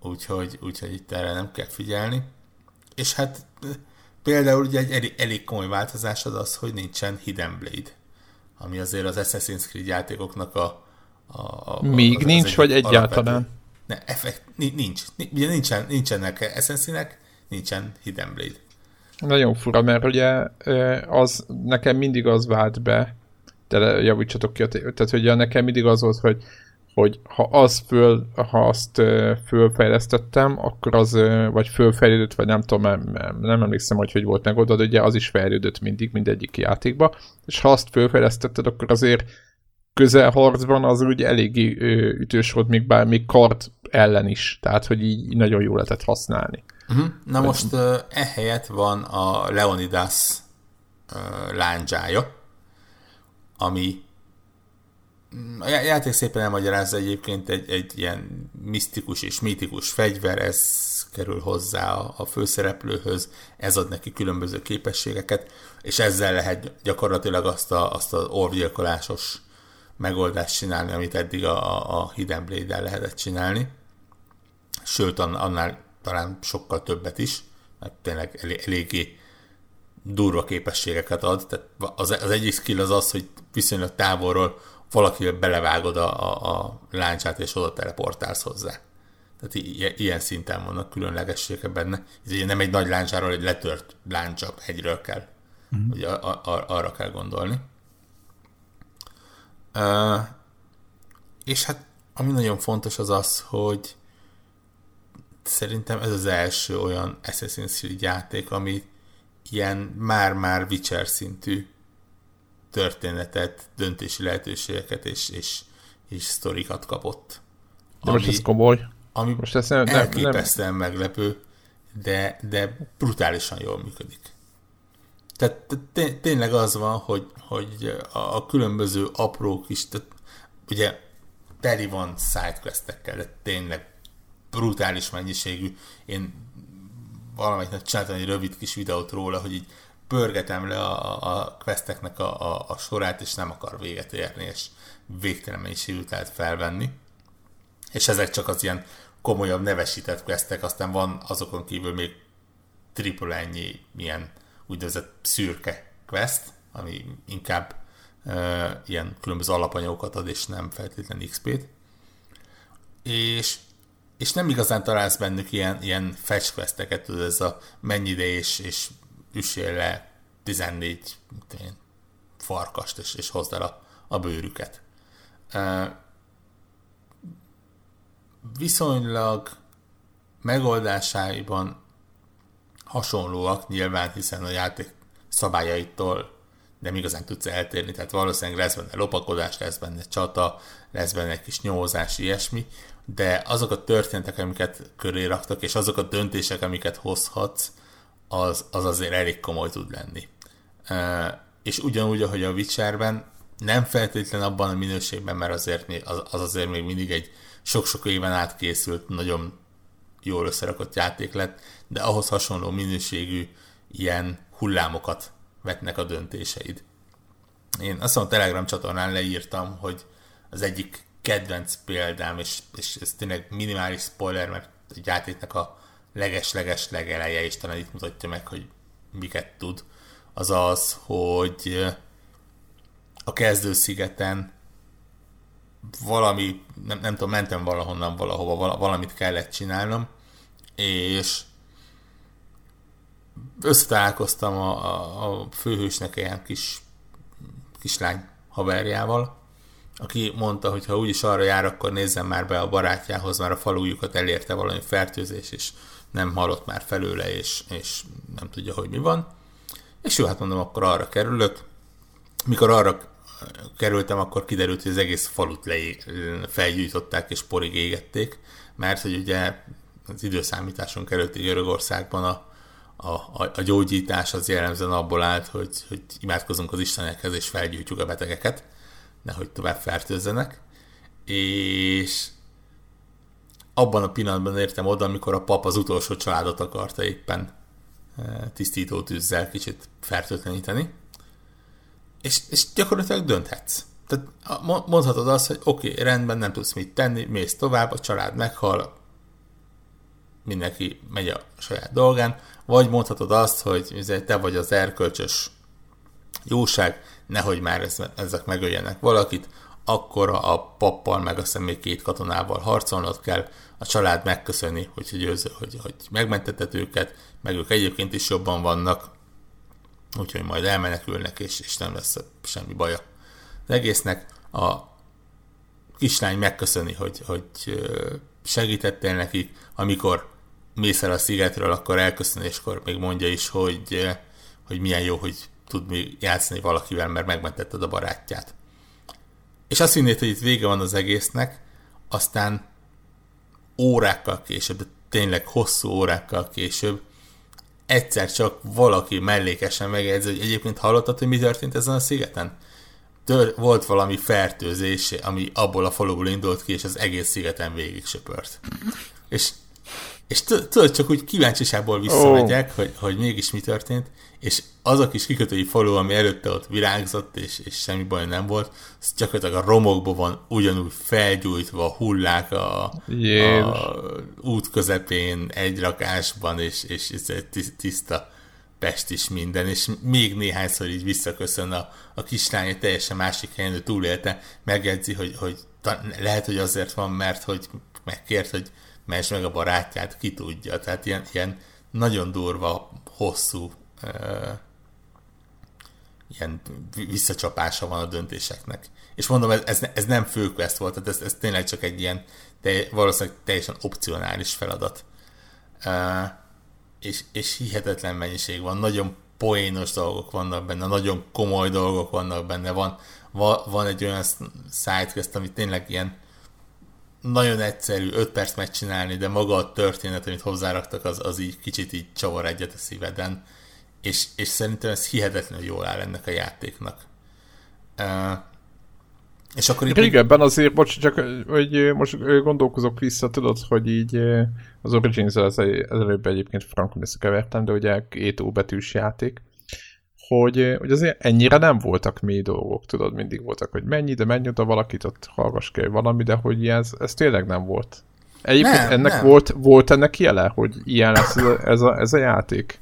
Úgyhogy, úgyhogy itt erre nem kell figyelni. És hát például ugye egy elég, elég komoly változás az az, hogy nincsen Hidden Blade. Ami azért az Assassin's Creed játékoknak a... a, a Még az, nincs, az vagy egyáltalán? Ne, effekt, nincs. Ugye nincsen, nincsenek Assassinnek, nincsen Hidden Blade. Nagyon fura, mert ugye az nekem mindig az vált be, de javítsatok ki, tehát ugye nekem mindig az volt, hogy hogy ha az föl, ha azt fölfejlesztettem, akkor az, vagy fölfejlődött, vagy nem tudom, nem, nem emlékszem, hogy hogy volt megoldva, de ugye az is fejlődött mindig, mindegyik játékba, és ha azt fölfejlesztetted, akkor azért közelharcban az úgy eléggé ütős volt, még bár még kard ellen is, tehát hogy így nagyon jól lehetett használni. Uh-huh. Na most uh, ehelyett van a Leonidas uh, lándzsája, ami a játék szépen elmagyarázza egyébként egy, egy ilyen misztikus és mítikus fegyver, ez kerül hozzá a, a főszereplőhöz, ez ad neki különböző képességeket, és ezzel lehet gyakorlatilag azt, a, azt az orvgyilkolásos megoldást csinálni, amit eddig a, a Hidden Blade-el lehetett csinálni. Sőt, annál talán sokkal többet is, mert tényleg elég, eléggé durva képességeket ad. Tehát az, az egyik skill az az, hogy viszonylag távolról valakivel belevágod a, a, a láncsát, és oda teleportálsz hozzá. Tehát i- ilyen szinten vannak különlegességek benne. Ez ugye nem egy nagy láncsáról, egy letört láncsa egyről kell. Mm-hmm. Ugye a, a, arra kell gondolni. Uh, és hát ami nagyon fontos az az, hogy szerintem ez az első olyan Assassin's Creed játék, ami ilyen már-már Witcher szintű történetet, döntési lehetőségeket és, és, és sztorikat kapott. De ami, most ez komoly. Ami most ez nem, elképesztően nem. meglepő, de, de brutálisan jól működik. Tehát tényleg az van, hogy, hogy a, a különböző apró kis, tehát ugye teli van sidequestekkel, de tényleg brutális mennyiségű. Én valamelyik nap csináltam egy rövid kis videót róla, hogy így pörgetem le a, a questeknek a, a, a sorát, és nem akar véget érni, és végtelen mennyiségű lehet felvenni. És ezek csak az ilyen komolyabb nevesített questek, aztán van azokon kívül még triple ennyi ilyen úgynevezett szürke quest, ami inkább uh, ilyen különböző alapanyagokat ad, és nem feltétlenül XP-t. És és nem igazán találsz bennük ilyen, ilyen fetch questeket, tudod, ez a mennyi ide és, és üssél le 14 én, farkast, és, és hozd el a, a bőrüket. Uh, viszonylag megoldásaiban hasonlóak nyilván, hiszen a játék szabályaitól nem igazán tudsz eltérni, tehát valószínűleg lesz benne lopakodás, lesz benne csata, lesz benne egy kis nyomozás, ilyesmi, de azok a történetek, amiket köré raktak, és azok a döntések, amiket hozhatsz, az, az azért elég komoly tud lenni. És ugyanúgy, ahogy a Witcherben, nem feltétlen abban a minőségben, mert azért az, az azért még mindig egy sok-sok éven át készült, nagyon jól összerakott játék lett, de ahhoz hasonló minőségű ilyen hullámokat vetnek a döntéseid. Én azt mondom, a Telegram csatornán leírtam, hogy az egyik kedvenc példám, és, és ez tényleg minimális spoiler, mert egy játéknak a leges-leges legeleje, és talán itt mutatja meg, hogy miket tud, az az, hogy a kezdőszigeten valami, nem, nem tudom, mentem valahonnan valahova, valamit kellett csinálnom, és összetalálkoztam a, a, a főhősnek ilyen kis kislány haverjával, aki mondta, hogy ha úgyis arra jár, akkor nézzen már be a barátjához, mert a falújukat elérte valami fertőzés, és nem hallott már felőle, és, és nem tudja, hogy mi van. És jó, hát mondom, akkor arra kerülök. Mikor arra kerültem, akkor kiderült, hogy az egész falut le, felgyújtották és porig égették, mert hogy ugye az időszámításunk előtti Görögországban a, a, a, a gyógyítás az jellemzően abból állt, hogy, hogy imádkozunk az Istenekhez és felgyújtjuk a betegeket nehogy tovább fertőzzenek, és abban a pillanatban értem oda, amikor a pap az utolsó családot akarta éppen tisztító tűzzel kicsit fertőtleníteni, és, és gyakorlatilag dönthetsz. Tehát mondhatod azt, hogy oké, okay, rendben, nem tudsz mit tenni, mész tovább, a család meghal, mindenki megy a saját dolgán, vagy mondhatod azt, hogy te vagy az erkölcsös jóság, nehogy már ezek megöljenek valakit, akkor a pappal, meg azt még két katonával harcolnod kell, a család megköszöni, hogy, hogy, hogy, hogy megmentetett őket, meg ők egyébként is jobban vannak, úgyhogy majd elmenekülnek, és, és nem lesz semmi baja. Az egésznek a kislány megköszöni, hogy, hogy segítettél nekik, amikor mész el a szigetről, akkor elköszön, és akkor még mondja is, hogy, hogy milyen jó, hogy tud még játszani valakivel, mert megmentetted a barátját. És azt hinnéd, hogy itt vége van az egésznek, aztán órákkal később, de tényleg hosszú órákkal később egyszer csak valaki mellékesen megjegyzi, hogy egyébként hallottad, hogy mi történt ezen a szigeten? Tör, volt valami fertőzés, ami abból a faluból indult ki, és az egész szigeten végig söpört. És és tudod, csak úgy kíváncsiságból visszamegyek, oh. hogy, hogy mégis mi történt, és az a kis kikötői falu, ami előtte ott virágzott, és, és semmi baj nem volt, az gyakorlatilag a romokban van ugyanúgy felgyújtva, hullák a, a út közepén, egy rakásban, és, és, és tiszta Pest is minden, és még néhányszor így visszaköszön a, a kislány, teljesen másik helyen, ő túlélte, megjegyzi, hogy, hogy lehet, hogy azért van, mert hogy megkért, hogy mess meg a barátját, ki tudja. Tehát ilyen, ilyen nagyon durva, hosszú uh, ilyen visszacsapása van a döntéseknek. És mondom, ez, ez, ez nem főquest volt, tehát ez, ez tényleg csak egy ilyen te, valószínűleg teljesen opcionális feladat. Uh, és, és hihetetlen mennyiség van, nagyon poénos dolgok vannak benne, nagyon komoly dolgok vannak benne, van, va, van egy olyan sidequest, ami tényleg ilyen nagyon egyszerű, 5 perc megcsinálni, de maga a történet, amit hozzáraktak, az, az így kicsit így csavar egyet a szíveden, és, és szerintem ez hihetetlenül jól áll ennek a játéknak. Uh, és akkor itt Régebben azért, bocs, csak hogy most gondolkozok vissza, tudod, hogy így az Origins az előbb egyébként frankon összekevertem, de ugye két betűs játék, hogy, hogy azért ennyire nem voltak mély dolgok, tudod, mindig voltak, hogy mennyi, de mennyi oda valakit ott hallgass kell valami, de hogy ez, ez tényleg nem volt. Egyébként nem, ennek nem. Volt, volt ennek jele, hogy ilyen lesz ez a, ez a, ez a játék?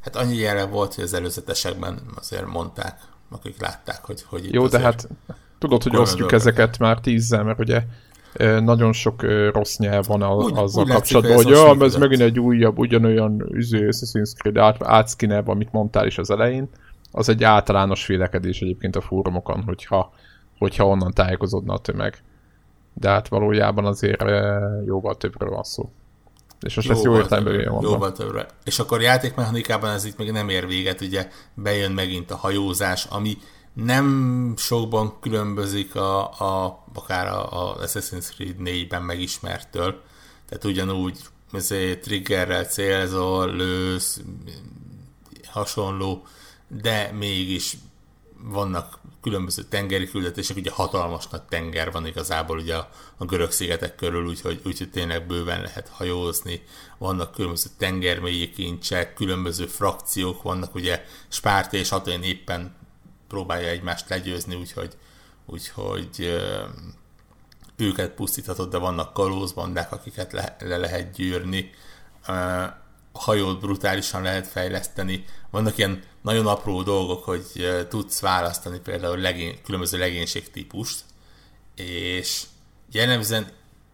Hát annyi jele volt, hogy az előzetesekben azért mondták, akik látták, hogy, hogy Jó, de hát tudod, hogy osztjuk ezeket már tízzel, mert ugye nagyon sok rossz nyelv van a, úgy, azzal úgy kapcsolatban, hogy ja, ez megint egy újabb, ugyanolyan üző Assassin's Creed át, átszkinelve, amit mondtál is az elején. Az egy általános vélekedés egyébként a fórumokon, hogyha, hogyha onnan tájékozódna a tömeg. De hát valójában azért jóval többről van szó. És most ezt jó értelemben mondom. Jóval többre. És akkor játékmechanikában ez itt még nem ér véget, ugye bejön megint a hajózás, ami nem sokban különbözik a, a akár a, a Assassin's Creed 4-ben megismertől. Tehát ugyanúgy ezért triggerrel célzol, lősz, hasonló, de mégis vannak különböző tengeri küldetések, ugye hatalmas nagy tenger van igazából ugye a, a görög szigetek körül, úgyhogy, úgyhogy tényleg bőven lehet hajózni, vannak különböző tengermélyi kincsek, különböző frakciók vannak, ugye Spárta és Atén éppen próbálja egymást legyőzni, úgyhogy, úgyhogy őket pusztíthatod, de vannak kalózbandák, akiket le, le lehet gyűrni. A hajót brutálisan lehet fejleszteni. Vannak ilyen nagyon apró dolgok, hogy tudsz választani például legény, különböző legénységtípust, és jellemzően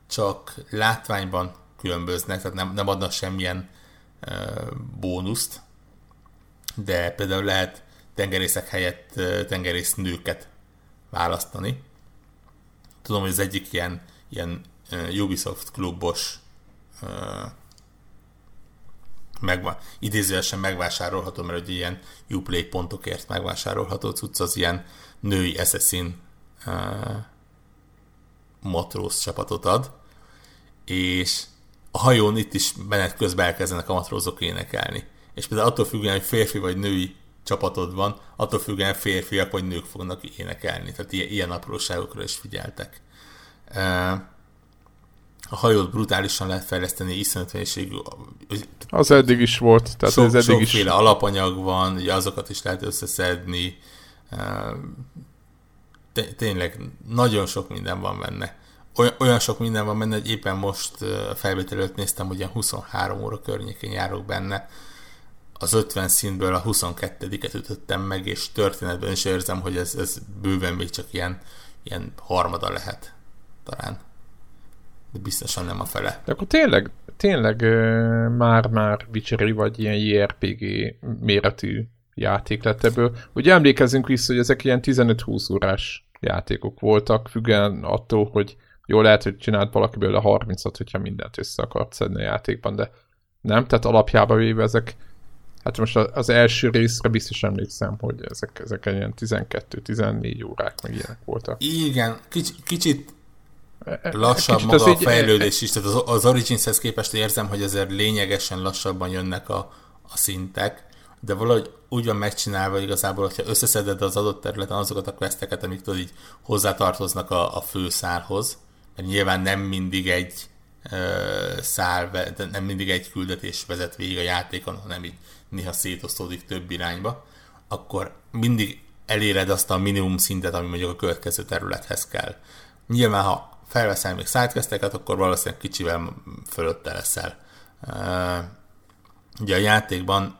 csak látványban különböznek, tehát nem, nem adnak semmilyen bónuszt, de például lehet tengerészek helyett tengerésznőket választani. Tudom, hogy az egyik ilyen, ilyen Ubisoft klubos megva- idézőesen megvásárolható, mert ugye ilyen Uplay pontokért megvásárolható cucc, az ilyen női assassin uh, matróz csapatot ad, és a hajón itt is menet közben elkezdenek a matrózok énekelni. És például attól függően, hogy férfi vagy női csapatod van, attól függően férfiak vagy nők fognak énekelni. Tehát ilyen, ilyen apróságokra is figyeltek. A hajót brutálisan lehet fejleszteni, iszonyat mennyiségű, Az eddig is volt. Tehát Sok, ez eddig sokféle is... alapanyag van, ugye azokat is lehet összeszedni. Tényleg nagyon sok minden van benne. Olyan, olyan sok minden van benne, hogy éppen most felvétel előtt néztem, hogy ilyen 23 óra környékén járok benne. Az 50 színből a 22-et ütöttem meg, és történetben is érzem, hogy ez, ez bőven még csak ilyen, ilyen harmada lehet talán. De biztosan nem a fele. De akkor tényleg, tényleg már-már Witcher vagy ilyen JRPG méretű játék lett ebből. Ugye emlékezünk vissza, hogy ezek ilyen 15-20 órás játékok voltak, függően attól, hogy jó lehet, hogy csinált valaki belőle 30-at, hogyha mindent össze akart szedni a játékban, de nem, tehát alapjában véve ezek, hát most az első részre biztos emlékszem, hogy ezek, ezek ilyen 12-14 órák meg ilyenek voltak. Igen, kicsit, kicsit lassabb Kicsit maga a fejlődés is, tehát az, az Origins-hez képest érzem, hogy azért lényegesen lassabban jönnek a, a szintek, de valahogy úgy van megcsinálva igazából, hogyha összeszeded az adott területen azokat a questeket, amik tudod így hozzátartoznak a, a főszálhoz, mert nyilván nem mindig egy ö, szál, nem mindig egy küldetés vezet végig a játékon, hanem így néha szétosztódik több irányba, akkor mindig eléred azt a minimum szintet, ami mondjuk a következő területhez kell. Nyilván, ha felveszel még sidequesteket, akkor valószínűleg kicsivel fölötte leszel. Ugye a játékban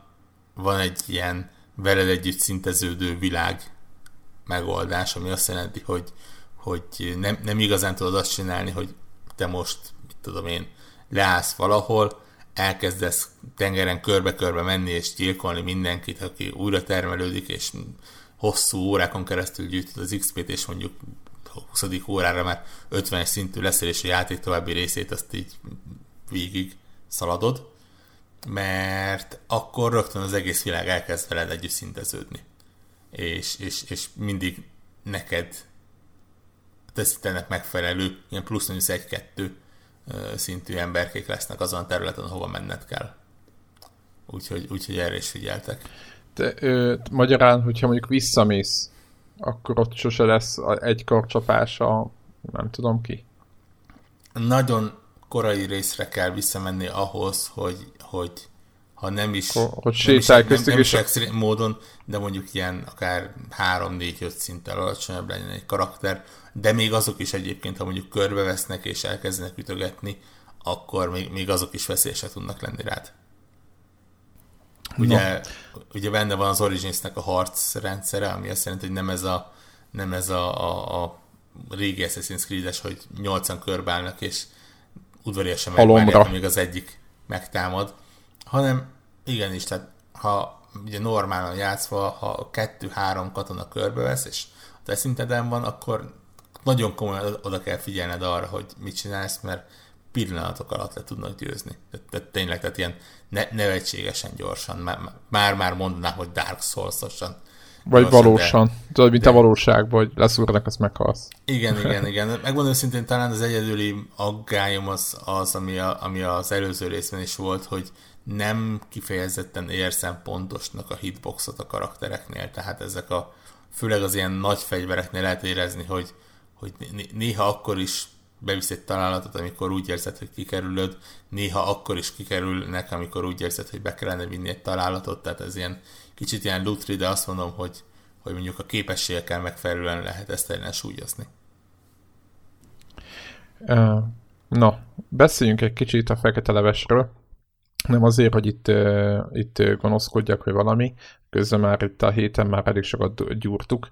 van egy ilyen veled együtt szinteződő világ megoldás, ami azt jelenti, hogy, hogy nem, nem igazán tudod azt csinálni, hogy te most, mit tudom én, leállsz valahol, elkezdesz tengeren körbe-körbe menni és gyilkolni mindenkit, aki újra termelődik, és hosszú órákon keresztül gyűjtöd az XP-t, és mondjuk 20. órára már 50 szintű leszel, és a játék további részét azt így végig szaladod, mert akkor rögtön az egész világ elkezd veled együtt szinteződni. És, és, és mindig neked teszítenek megfelelő, ilyen plusz-minusz egy-kettő szintű emberkék lesznek azon a területen, ahova menned kell. Úgyhogy, úgyhogy erre is figyeltek. De, ö, magyarán, hogyha mondjuk visszamész akkor ott sose lesz egy karcsapás a nem tudom ki. Nagyon korai részre kell visszamenni ahhoz, hogy, hogy ha nem is, hogy sétálj köztük, nem, nem is extrém módon, de mondjuk ilyen akár 3-4-5 szinttel alacsonyabb legyen egy karakter, de még azok is egyébként, ha mondjuk körbevesznek és elkezdenek ütögetni, akkor még, még azok is veszélyesek tudnak lenni rád. Ugye, no. ugye benne van az Origins-nek a harc rendszere, ami azt jelenti, hogy nem ez a, nem ez a, a, a régi Assassin's Creed-es, hogy nyolcan körbálnak, és udvariasan megvárják, amíg az egyik megtámad, hanem igenis, tehát ha ugye normálon játszva, ha kettő-három katona körbevesz, és a te szinteden van, akkor nagyon komolyan oda kell figyelned arra, hogy mit csinálsz, mert pillanatok alatt le tudnak győzni. Tehát, tehát tényleg, tehát ilyen ne, nevetségesen gyorsan, már-már mondanám, hogy Dark Souls-osan. Vagy gyorsan, valósan. De, Tudod, mint de... a valóságban, hogy leszúrnak, azt meghalsz. Igen, igen, igen. Megmondom szintén talán az egyedüli aggályom az, az ami, a, ami az előző részben is volt, hogy nem kifejezetten érzem pontosnak a hitboxot a karaktereknél, tehát ezek a főleg az ilyen nagy fegyvereknél lehet érezni, hogy, hogy néha akkor is bevisz egy találatot, amikor úgy érzed, hogy kikerülöd, néha akkor is kikerülnek, amikor úgy érzed, hogy be kellene vinni egy találatot, tehát ez ilyen kicsit ilyen lutri, de azt mondom, hogy, hogy mondjuk a képességekkel megfelelően lehet ezt ellensúlyozni. Uh, no, beszéljünk egy kicsit a fekete levesről. Nem azért, hogy itt, itt gonoszkodjak, hogy valami, közben már itt a héten már elég sokat gyúrtuk.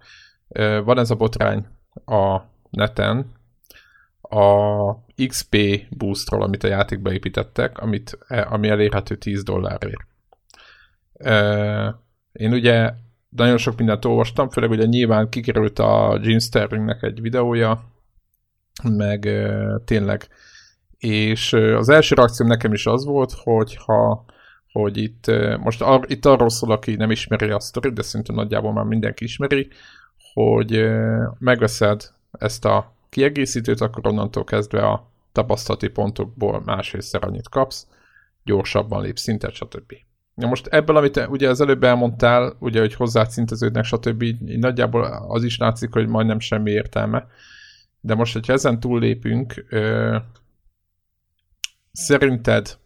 Van ez a botrány a neten, a XP boostról, amit a játékba építettek, amit, e, ami elérhető 10 dollárért. Én ugye nagyon sok mindent olvastam, főleg ugye nyilván kikerült a Gene Sterlingnek egy videója, meg tényleg, és az első reakcióm nekem is az volt, hogy ha hogy itt, most ar, itt arról szól, aki nem ismeri a sztorit, de szerintem nagyjából már mindenki ismeri, hogy megveszed ezt a kiegészítőt, akkor onnantól kezdve a tapasztalati pontokból másfélszer annyit kapsz, gyorsabban lép szintet, stb. Na most ebből, amit ugye az előbb elmondtál, ugye, hogy hozzá szinteződnek, stb. Így, így nagyjából az is látszik, hogy majdnem semmi értelme. De most, hogyha ezen túllépünk, szerinted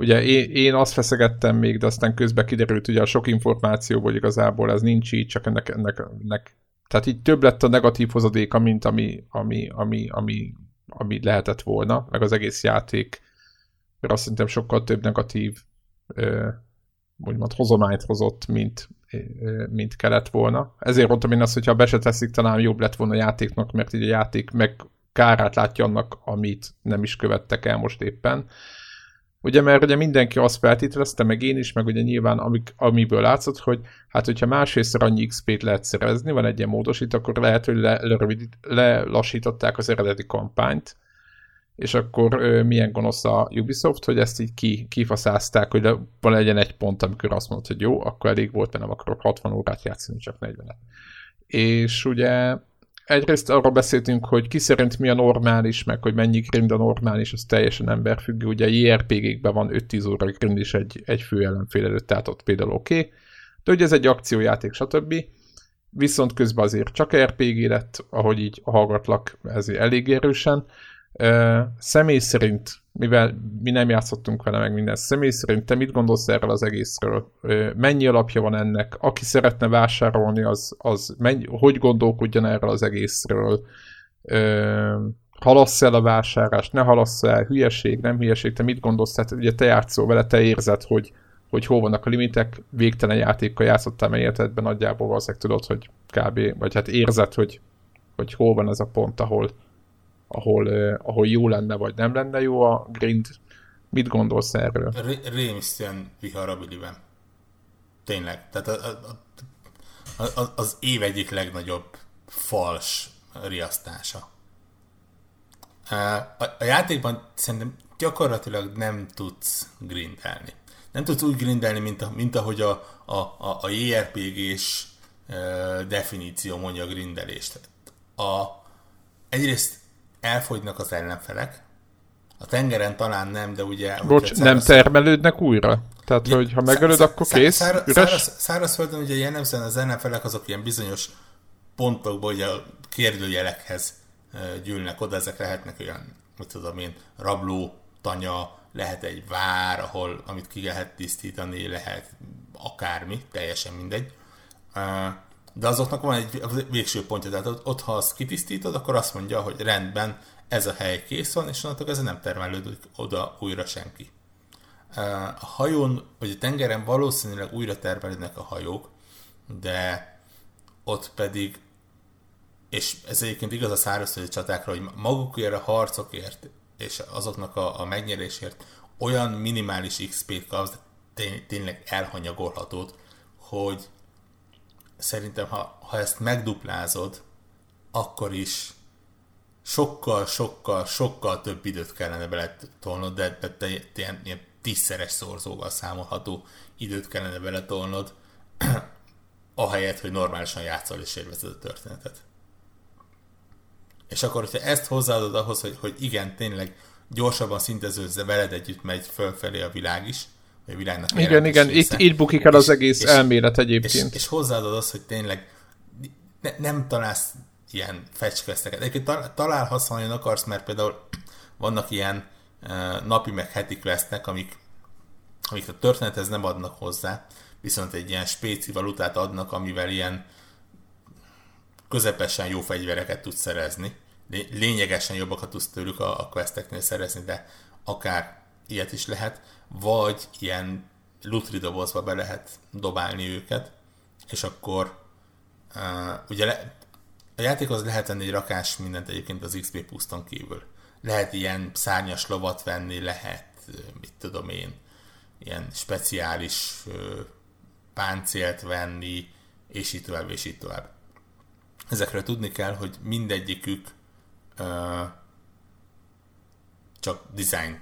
Ugye én, én azt feszegettem még, de aztán közben kiderült ugye a sok információból igazából ez nincs így, csak ennek, ennek, ennek tehát így több lett a negatív hozadéka, mint ami, ami, ami, ami, ami lehetett volna, meg az egész játék, azt szerintem sokkal több negatív úgymond hozományt hozott, mint, mint kellett volna. Ezért mondtam én azt, hogy ha be se teszik, talán jobb lett volna a játéknak, mert így a játék meg kárát látja annak, amit nem is követtek el most éppen. Ugye, mert ugye mindenki azt feltételezte, meg én is, meg ugye nyilván amik, amiből látszott, hogy hát hogyha másrészt annyi XP-t lehet szerezni, van egy ilyen módosít, akkor lehet, hogy le, lerövidít, lelassították az eredeti kampányt, és akkor ö, milyen gonosz a Ubisoft, hogy ezt így ki, kifaszázták, hogy van legyen egy pont, amikor azt mondod, hogy jó, akkor elég volt, mert nem akarok 60 órát játszani, csak 40-et. És ugye egyrészt arról beszéltünk, hogy ki szerint mi a normális, meg hogy mennyi grind a normális, az teljesen emberfüggő. Ugye JRPG-kben van 5-10 óra grind is egy, egy fő ellenfél előtt, tehát ott például oké. Okay. De ugye ez egy akciójáték, stb. Viszont közben azért csak RPG lett, ahogy így hallgatlak, ez elég erősen. Uh, személy szerint, mivel mi nem játszottunk vele meg minden, személy szerint te mit gondolsz erről az egészről? Mennyi alapja van ennek? Aki szeretne vásárolni, az, az mennyi, hogy gondolkodjon erről az egészről? Uh, halassz el a vásárlást, ne halassz el, hülyeség, nem hülyeség, te mit gondolsz? Tehát ugye te játszol vele, te érzed, hogy, hogy hol vannak a limitek, végtelen játékkal játszottál, mert életedben nagyjából valószínűleg tudod, hogy kb. vagy hát érzed, hogy, hogy hol van ez a pont, ahol, ahol, ahol jó lenne, vagy nem lenne jó a grind. Mit gondolsz erről? Rémisztően vihar. Tényleg. Tehát a, a, a, az év egyik legnagyobb fals riasztása. A, a játékban szerintem gyakorlatilag nem tudsz grindelni. Nem tudsz úgy grindelni, mint, a, mint ahogy a, a, a, a JRPG-s definíció mondja a grindelést. A, egyrészt elfogynak az ellenfelek. A tengeren talán nem, de ugye... Bocs, nem termelődnek újra? Tehát, ja, hogy ha megölöd, akkor kész? Szára, száraz, szárazföldön ugye jellemzően az ellenfelek azok ilyen bizonyos pontokból, ugye a kérdőjelekhez gyűlnek oda, ezek lehetnek olyan, mit tudom én, rabló, tanya, lehet egy vár, ahol, amit ki lehet tisztítani, lehet akármi, teljesen mindegy de azoknak van egy végső pontja, tehát ott, ha azt kitisztítod, akkor azt mondja, hogy rendben, ez a hely kész van, és onnantól ez nem termelődik oda újra senki. A hajón, vagy a tengeren valószínűleg újra termelődnek a hajók, de ott pedig, és ez egyébként igaz a szárazföldi csatákra, hogy magukért a harcokért és azoknak a, a megnyerésért olyan minimális XP-t kapsz, tényleg elhanyagolhatót, hogy szerintem ha, ha ezt megduplázod, akkor is sokkal, sokkal, sokkal több időt kellene beletolnod, de, de te, ilyen, ilyen tízszeres szorzóval számolható időt kellene beletolnod, ahelyett, hogy normálisan játszol és élvezed a történetet. És akkor, hogyha ezt hozzáadod ahhoz, hogy, hogy igen, tényleg gyorsabban szintezőzze, veled együtt megy fölfelé a világ is, világnak Igen, igen, itt, itt bukik el az és, egész és, elmélet egyébként. És, és hozzáadod azt, hogy tényleg ne, nem találsz ilyen fetchquesteket. Egyébként találhatsz, ha nagyon akarsz, mert például vannak ilyen uh, napi meg heti questek, amik, amik a történethez nem adnak hozzá, viszont egy ilyen spéci valutát adnak, amivel ilyen közepesen jó fegyvereket tudsz szerezni. Lényegesen jobbakat tudsz tőlük a, a questeknél szerezni, de akár ilyet is lehet vagy ilyen lutri dobozba be lehet dobálni őket, és akkor uh, ugye le, a játékhoz lehet venni egy rakás mindent egyébként az XP puszton kívül. Lehet ilyen szárnyas lovat venni, lehet, mit tudom én, ilyen speciális uh, páncélt venni, és így tovább, és így tovább. Ezekről tudni kell, hogy mindegyikük uh, csak design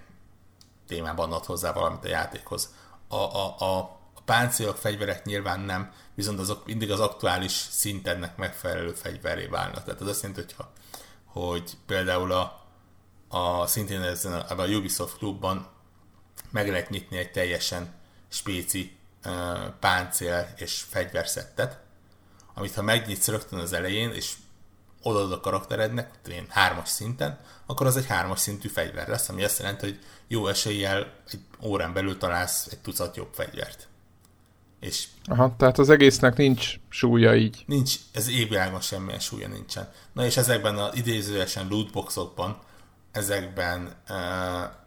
témában ad hozzá valamit a játékhoz. A, a, a, a páncélok, fegyverek nyilván nem, viszont azok mindig az aktuális szintennek megfelelő fegyveré válnak. Tehát az azt jelenti, hogyha, hogy például a, a szintén ezen a, a Ubisoft klubban meg lehet nyitni egy teljesen spéci uh, páncél és fegyverszettet, amit ha megnyitsz rögtön az elején, és odaad a karakterednek, én hármas szinten, akkor az egy hármas szintű fegyver lesz, ami azt jelenti, hogy jó eséllyel egy órán belül találsz egy tucat jobb fegyvert. És Aha, tehát az egésznek nincs súlya így. Nincs, ez évvilágon semmilyen súlya nincsen. Na és ezekben az idézőesen lootboxokban, ezekben uh,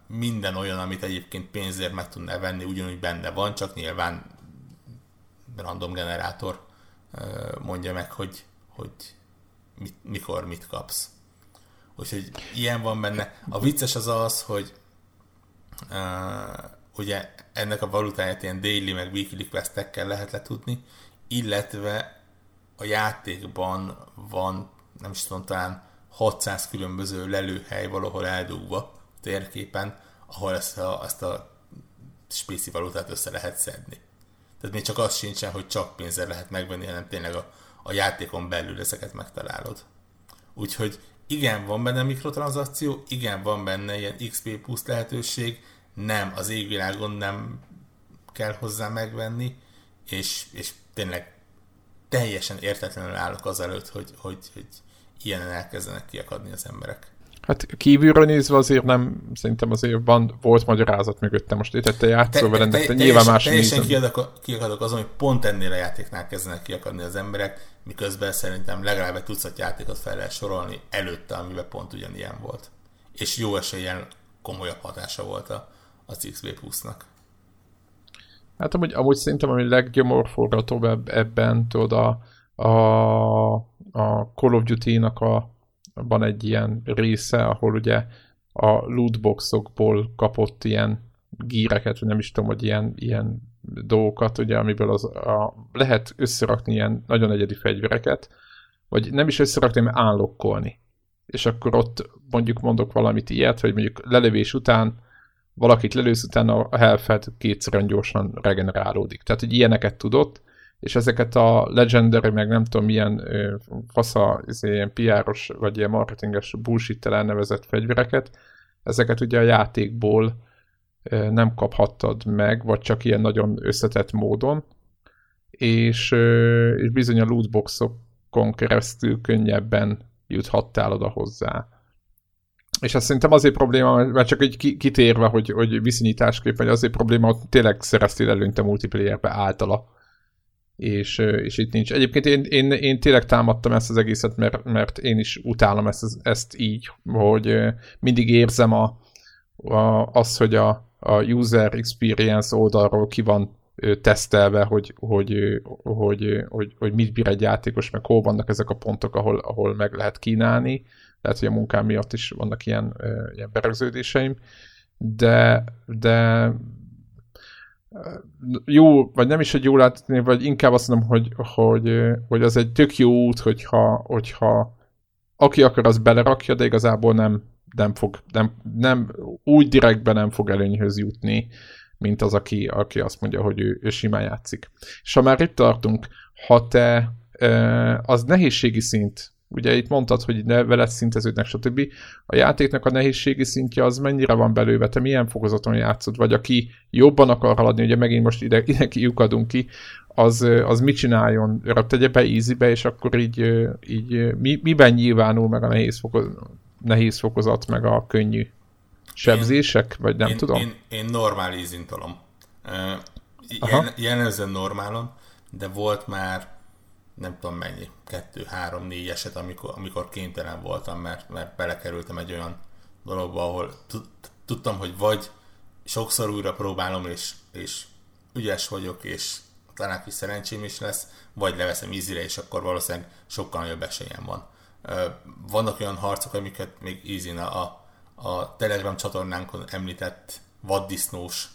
minden olyan, amit egyébként pénzért meg tudná venni, ugyanúgy benne van, csak nyilván random generátor uh, mondja meg, hogy, hogy mit, mikor mit kapsz. Úgyhogy ilyen van benne. A vicces az az, hogy uh, ugye ennek a valutáját ilyen daily meg weekly questekkel lehet letudni, illetve a játékban van, nem is tudom, talán 600 különböző lelőhely valahol eldugva térképen, ahol ezt a, ezt a spéci valutát össze lehet szedni. Tehát még csak az sincsen, hogy csak pénzzel lehet megvenni, hanem tényleg a, a játékon belül ezeket megtalálod. Úgyhogy igen, van benne mikrotranszakció, igen, van benne ilyen XP plusz lehetőség, nem, az égvilágon nem kell hozzá megvenni, és, és tényleg teljesen értetlenül állok azelőtt, hogy, hogy, hogy ilyenen elkezdenek kiakadni az emberek. Hát kívülről nézve azért nem, szerintem azért van, volt magyarázat mögötte. Most itt te játszol vele, de te, nyilván más Teljesen kiakadok, kiakadok azon, hogy pont ennél a játéknál kezdenek kiakadni az emberek, miközben szerintem legalább egy tucat játékot fel lehet sorolni előtte, amiben pont ugyanilyen volt. És jó esélyen komolyabb hatása volt a, az XB Plus-nak. Hát amúgy, amúgy szerintem ami leggyomorforgatóbb ebben, tudod, a, a, a Call of Duty-nak a, van egy ilyen része, ahol ugye a lootboxokból kapott ilyen gíreket, vagy nem is tudom, hogy ilyen, ilyen dolgokat, ugye, amiből az, a, lehet összerakni ilyen nagyon egyedi fegyvereket, vagy nem is összerakni, hanem állokkolni. És akkor ott mondjuk mondok valamit ilyet, hogy mondjuk lelövés után valakit lelősz, utána a health kétszerűen gyorsan regenerálódik. Tehát, hogy ilyeneket tudott, és ezeket a legendary, meg nem tudom milyen fasza, izé, ilyen PR-os, vagy ilyen marketinges bullshit elnevezett fegyvereket, ezeket ugye a játékból nem kaphattad meg, vagy csak ilyen nagyon összetett módon, és, és bizony a lootboxokon keresztül könnyebben juthattál oda hozzá. És azt szerintem azért probléma, mert csak egy kitérve, hogy, hogy viszonyításképp, vagy azért probléma, hogy tényleg szereztél előnyt a multiplayerbe általa. És, és itt nincs. Egyébként én, én, én tényleg támadtam ezt az egészet, mert, mert én is utálom ezt, ezt így, hogy mindig érzem a, a, az, hogy a, a user experience oldalról ki van tesztelve, hogy, hogy, hogy, hogy, hogy mit bír egy játékos, meg hol vannak ezek a pontok, ahol, ahol meg lehet kínálni, lehet, hogy a munkám miatt is vannak ilyen, ilyen berögződéseim, de, de jó, vagy nem is, hogy jó látni, vagy inkább azt mondom, hogy, hogy, hogy az egy tök jó út, hogyha, hogyha aki akar, az belerakja, de igazából nem, nem fog, nem, nem, úgy direktben nem fog előnyhöz jutni, mint az, aki, aki azt mondja, hogy ő, ő simán játszik. És ha már itt tartunk, ha te az nehézségi szint Ugye itt mondtad, hogy ne veled szinteződnek, stb. A játéknak a nehézségi szintje az mennyire van belőve, te milyen fokozaton játszod, vagy aki jobban akar haladni, ugye megint most ide, ide kiukadunk ki, az, az mit csináljon? Tegye be easybe, és akkor így, így mi, miben nyilvánul meg a nehéz, fokozat, nehéz fokozat, meg a könnyű sebzések, vagy nem én, tudom? Én, én normál easy tolom. Uh, jel, jellemzően normálom, de volt már nem tudom mennyi, kettő, három, négy eset, amikor, amikor kénytelen voltam, mert, mert belekerültem egy olyan dologba, ahol tudtam, hogy vagy sokszor újra próbálom, és, és ügyes vagyok, és talán kis szerencsém is lesz, vagy leveszem ízire, és akkor valószínűleg sokkal nagyobb esélyem van. Vannak olyan harcok, amiket még ízin a, a Telegram csatornánkon említett vaddisznós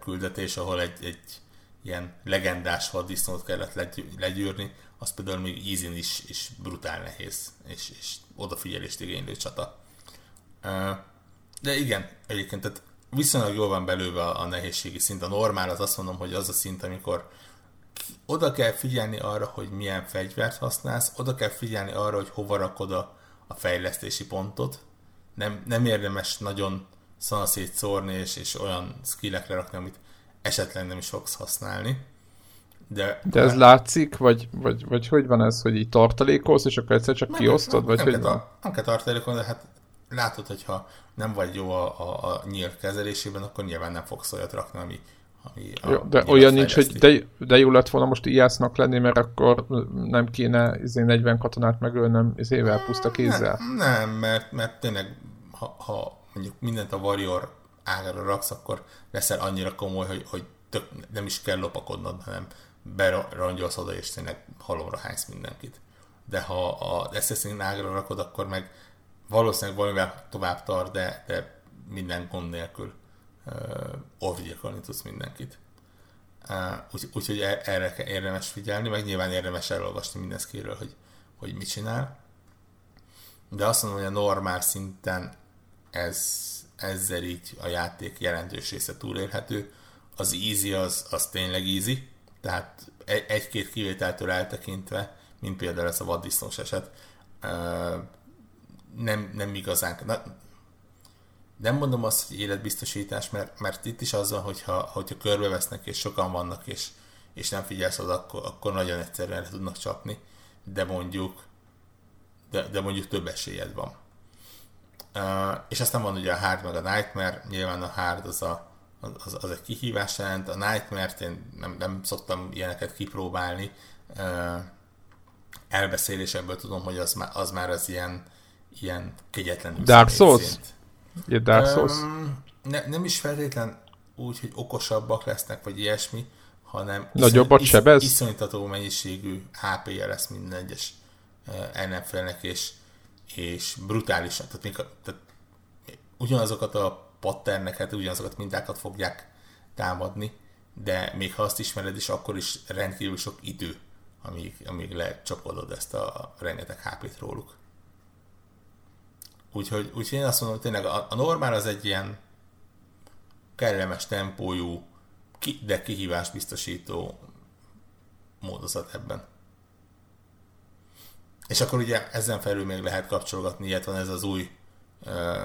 küldetés, ahol egy, egy ilyen legendás vaddisznót kellett legyűrni, az például még easy is, is brutál nehéz, és, és odafigyelést igénylő csata. De igen, egyébként tehát viszonylag jól van belőve a nehézségi szint. A normál az azt mondom, hogy az a szint, amikor oda kell figyelni arra, hogy milyen fegyvert használsz, oda kell figyelni arra, hogy hova rakod a, a fejlesztési pontot. Nem, nem érdemes nagyon szanaszét szórni és, és olyan skillekre rakni, amit esetleg nem is fogsz használni. De, De ez látszik, vagy, vagy, vagy hogy van ez, hogy így tartalékolsz, és akkor egyszer csak Nem, kiosztod, nem, vagy nem hogy kell, nem kell tartalékolni, de hát látod, hogyha nem vagy jó a, a, a nyílt kezelésében, akkor nyilván nem fogsz olyat rakni, ami, ami a Jó, de nyílat olyan nincs, hogy de, de jó lett volna most ijásznak lenni, mert akkor nem kéne izé 40 katonát megölnem izével, puszta kézzel. Nem, nem mert, mert tényleg, ha, ha mondjuk mindent a Warrior ágára raksz, akkor leszel annyira komoly, hogy, hogy tök, nem is kell lopakodnod, hanem berongyolsz oda, és tényleg halomra hánysz mindenkit. De ha az Assassin ágra rakod, akkor meg valószínűleg valamivel tovább tart, de, de minden gond nélkül uh, orvgyilkolni tudsz mindenkit. Uh, úgy, úgyhogy e- erre kell érdemes figyelni, meg nyilván érdemes elolvasni minden skillről, hogy, hogy mit csinál. De azt mondom, hogy a normál szinten ez, ezzel így a játék jelentős része túlélhető. Az easy az, az tényleg easy, tehát egy- egy-két kivételtől eltekintve, mint például ez a vaddisznós eset, nem, nem igazán, na, nem mondom azt, hogy életbiztosítás, mert, mert itt is az van, hogyha, hogyha körbevesznek és sokan vannak, és, és nem figyelsz oda, akkor, akkor nagyon egyszerűen le tudnak csapni, de mondjuk de, de mondjuk több esélyed van. És aztán van ugye a Hard meg a Nightmare, nyilván a Hard az, a, az, az egy kihívás jelent, a Nightmare-t én nem, nem szoktam ilyeneket kipróbálni, elbeszélésemből tudom, hogy az, má- az már az ilyen, ilyen kegyetlenül Dark Souls? Ilyen Dark Souls? Öm, ne, nem is feltétlen úgy, hogy okosabbak lesznek, vagy ilyesmi, hanem Nagyobbat sebez? iszonytató mennyiségű HP-je lesz minden egyes ellenfélnek, és, és brutálisan, tehát, még, tehát ugyanazokat a patterneket, ugyanazokat a mintákat fogják támadni, de még ha azt ismered is, akkor is rendkívül sok idő, amíg, amíg lecsapodod ezt a rengeteg HP-t róluk. Úgyhogy, úgyhogy én azt mondom, hogy tényleg a, a normál az egy ilyen kellemes tempójú, ki, de kihívás biztosító módozat ebben. És akkor ugye ezen felül még lehet kapcsolgatni, ilyet van ez az új ö,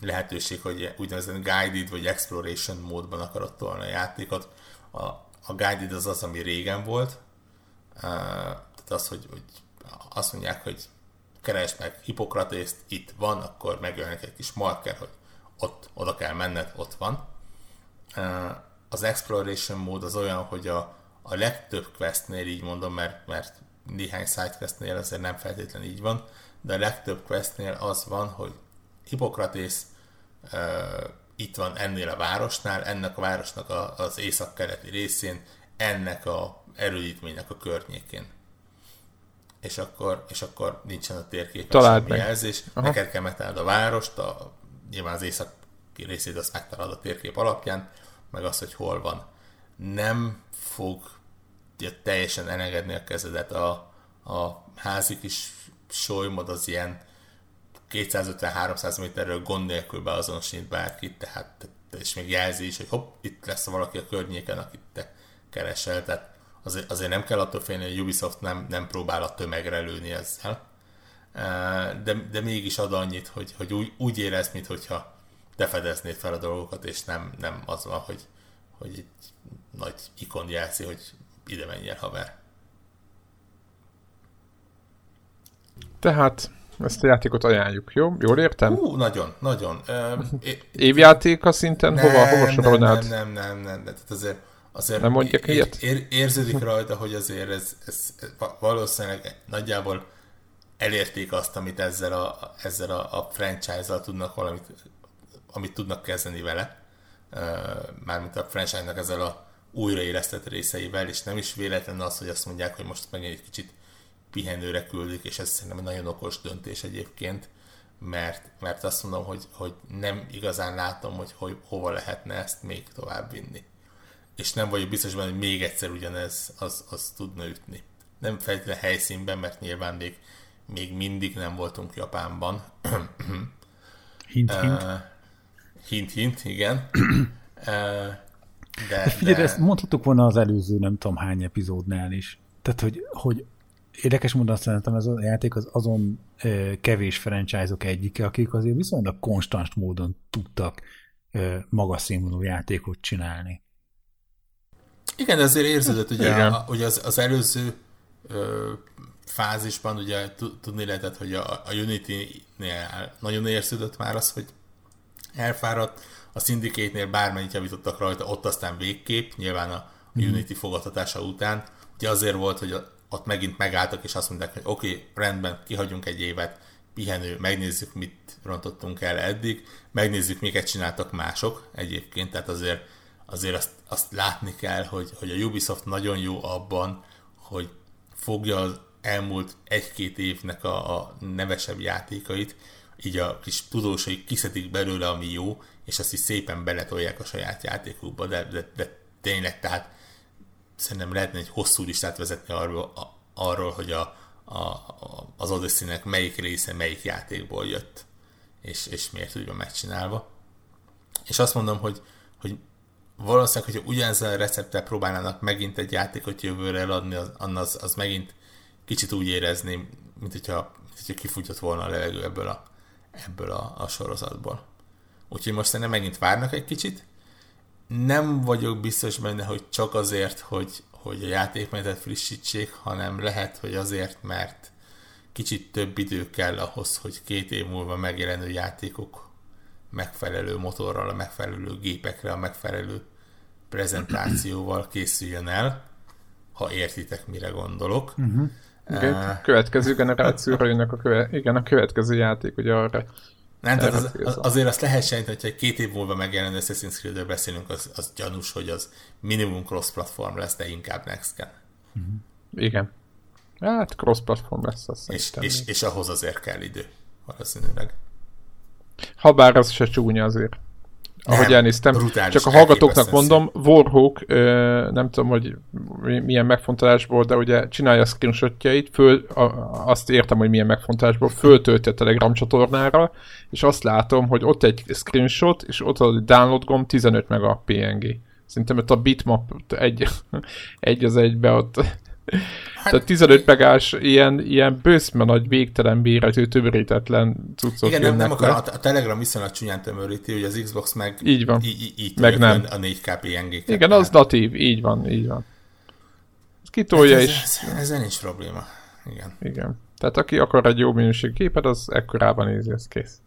lehetőség, hogy úgynevezett guided vagy exploration módban akarod tolni a játékot. A, a guided az az, ami régen volt, ö, tehát az, hogy, hogy azt mondják, hogy keresd meg Hippokratészt, itt van, akkor megjelenik egy kis marker, hogy ott, oda kell menned, ott van. Az exploration mód az olyan, hogy a, a legtöbb questnél így mondom, mert, mert néhány sidequestnél azért nem feltétlenül így van, de a legtöbb questnél az van, hogy Hippokratész uh, itt van ennél a városnál, ennek a városnak a, az északkeleti részén, ennek a erődítménynek a környékén. És akkor, és akkor nincsen a térképen Találd semmi meg. jelzés. Aha. Neked kell megtalálnod a várost, a, nyilván az északi részét azt megtalálod a térkép alapján, meg az, hogy hol van. Nem fog teljesen elengedni a kezedet. A, a házi kis solymod az ilyen 250-300 méterről gond nélkül beazonosít bárkit, tehát és még jelzi is, hogy hopp, itt lesz valaki a környéken, akit te keresel, tehát azért, azért nem kell attól félni, hogy Ubisoft nem, nem próbál a tömegre lőni ezzel, de, de mégis ad annyit, hogy, hogy úgy, úgy érez, mintha te fedeznéd fel a dolgokat, és nem, nem az van, hogy, hogy egy nagy ikon jelzi, hogy ide menj el, haver. Tehát ezt a játékot ajánljuk, jó? Jól értem? Hú, nagyon, nagyon. É- Évjátéka szinten hova, hova nem, sorolnád? nem, nem, nem, nem, de tehát azért, azért Nem mondjak ér, ilyet? ér, érződik rajta, hogy azért ez, ez, ez valószínűleg nagyjából elérték azt, amit ezzel a, ezzel a, a franchise-zal tudnak valamit, amit tudnak kezdeni vele. Mármint a franchise-nak ezzel a újraélesztett részeivel, és nem is véletlen az, hogy azt mondják, hogy most megint egy kicsit pihenőre küldik, és ez szerintem egy nagyon okos döntés egyébként, mert, mert azt mondom, hogy, hogy nem igazán látom, hogy, hogy hova lehetne ezt még tovább vinni. És nem vagyok biztos benne, hogy még egyszer ugyanez az, az tudna ütni. Nem feltétlenül helyszínben, mert nyilván még, még mindig nem voltunk Japánban. Hint, hint. Uh, hint, hint, igen. Uh, de, Figyelj, de... ezt mondhattuk volna az előző nem tudom hány epizódnál is. Tehát, hogy, hogy érdekes módon szerintem ez a játék az azon ö, kevés franchise-ok egyike, akik azért viszonylag konstans módon tudtak ö, magas színvonalú játékot csinálni. Igen, de azért érződött, ugye, a, ugye az, az előző ö, fázisban ugye tudni lehetett, hogy a, a Unity-nél nagyon érződött már az, hogy elfáradt, a Syndicate-nél bármennyit javítottak rajta, ott aztán végkép, nyilván a mm. Unity fogadhatása után. Ugye azért volt, hogy ott megint megálltak, és azt mondták, hogy oké, okay, rendben, kihagyunk egy évet, pihenő, megnézzük, mit rontottunk el eddig, megnézzük, miket csináltak mások egyébként, tehát azért, azért azt, azt látni kell, hogy, hogy a Ubisoft nagyon jó abban, hogy fogja az elmúlt egy-két évnek a, a nevesebb játékait, így a kis tudósai kiszedik belőle, ami jó, és azt is szépen beletolják a saját játékukba, de, de, de tényleg, tehát szerintem lehetne egy hosszú listát vezetni arról, a, arról hogy a, a, az odyssey melyik része melyik játékból jött, és, és miért úgy van megcsinálva. És azt mondom, hogy, hogy valószínűleg, hogyha ugyanezzel a recepttel próbálnának megint egy játékot jövőre eladni, az, az, az megint kicsit úgy érezném, mint hogyha, mint hogyha kifutott volna a levegő ebből a, ebből a, a sorozatból. Úgyhogy most szerintem megint várnak egy kicsit. Nem vagyok biztos benne, hogy csak azért, hogy, hogy a játékmenetet frissítsék, hanem lehet, hogy azért, mert kicsit több idő kell ahhoz, hogy két év múlva megjelenő játékok megfelelő motorral, a megfelelő gépekre, a megfelelő prezentációval készüljön el, ha értitek, mire gondolok. Uh-huh. Igen, uh, következő generációra jönnek a, köve- igen, a következő játék, ugye arra nem, tehát az, az, azért azt lehet sejteni, hogyha két év múlva megjelenő Assassin's creed beszélünk, az, az gyanús, hogy az minimum cross-platform lesz, de inkább next gen. Uh-huh. Igen. Hát cross-platform lesz, azt és, és, és, ahhoz azért kell idő, valószínűleg. Habár az se csúnya azért ahogy nem, elnéztem. Csak a hallgatóknak mondom, Warhawk, nem tudom, hogy milyen megfontolásból, de ugye csinálja a screenshotjait, föl, azt értem, hogy milyen megfontolásból, föltölti a Telegram csatornára, és azt látom, hogy ott egy screenshot, és ott a download gomb 15 meg a PNG. Szerintem ott a bitmap egy, egy az egybe ott Tehát 15 megás ilyen, ilyen bőszme nagy végtelen méretű, tömörítetlen cuccok Igen, nem, nem akar, a, a Telegram viszonylag csúnyán tömöríti, hogy az Xbox meg így van. Így, így meg nem. a 4K PNG. Igen, az natív, így van, így van. Kitolja hát ez, is. Ez, ezzel nincs probléma. Igen. Igen. Tehát aki akar egy jó minőség képet, az ekkorában nézi, ez kész.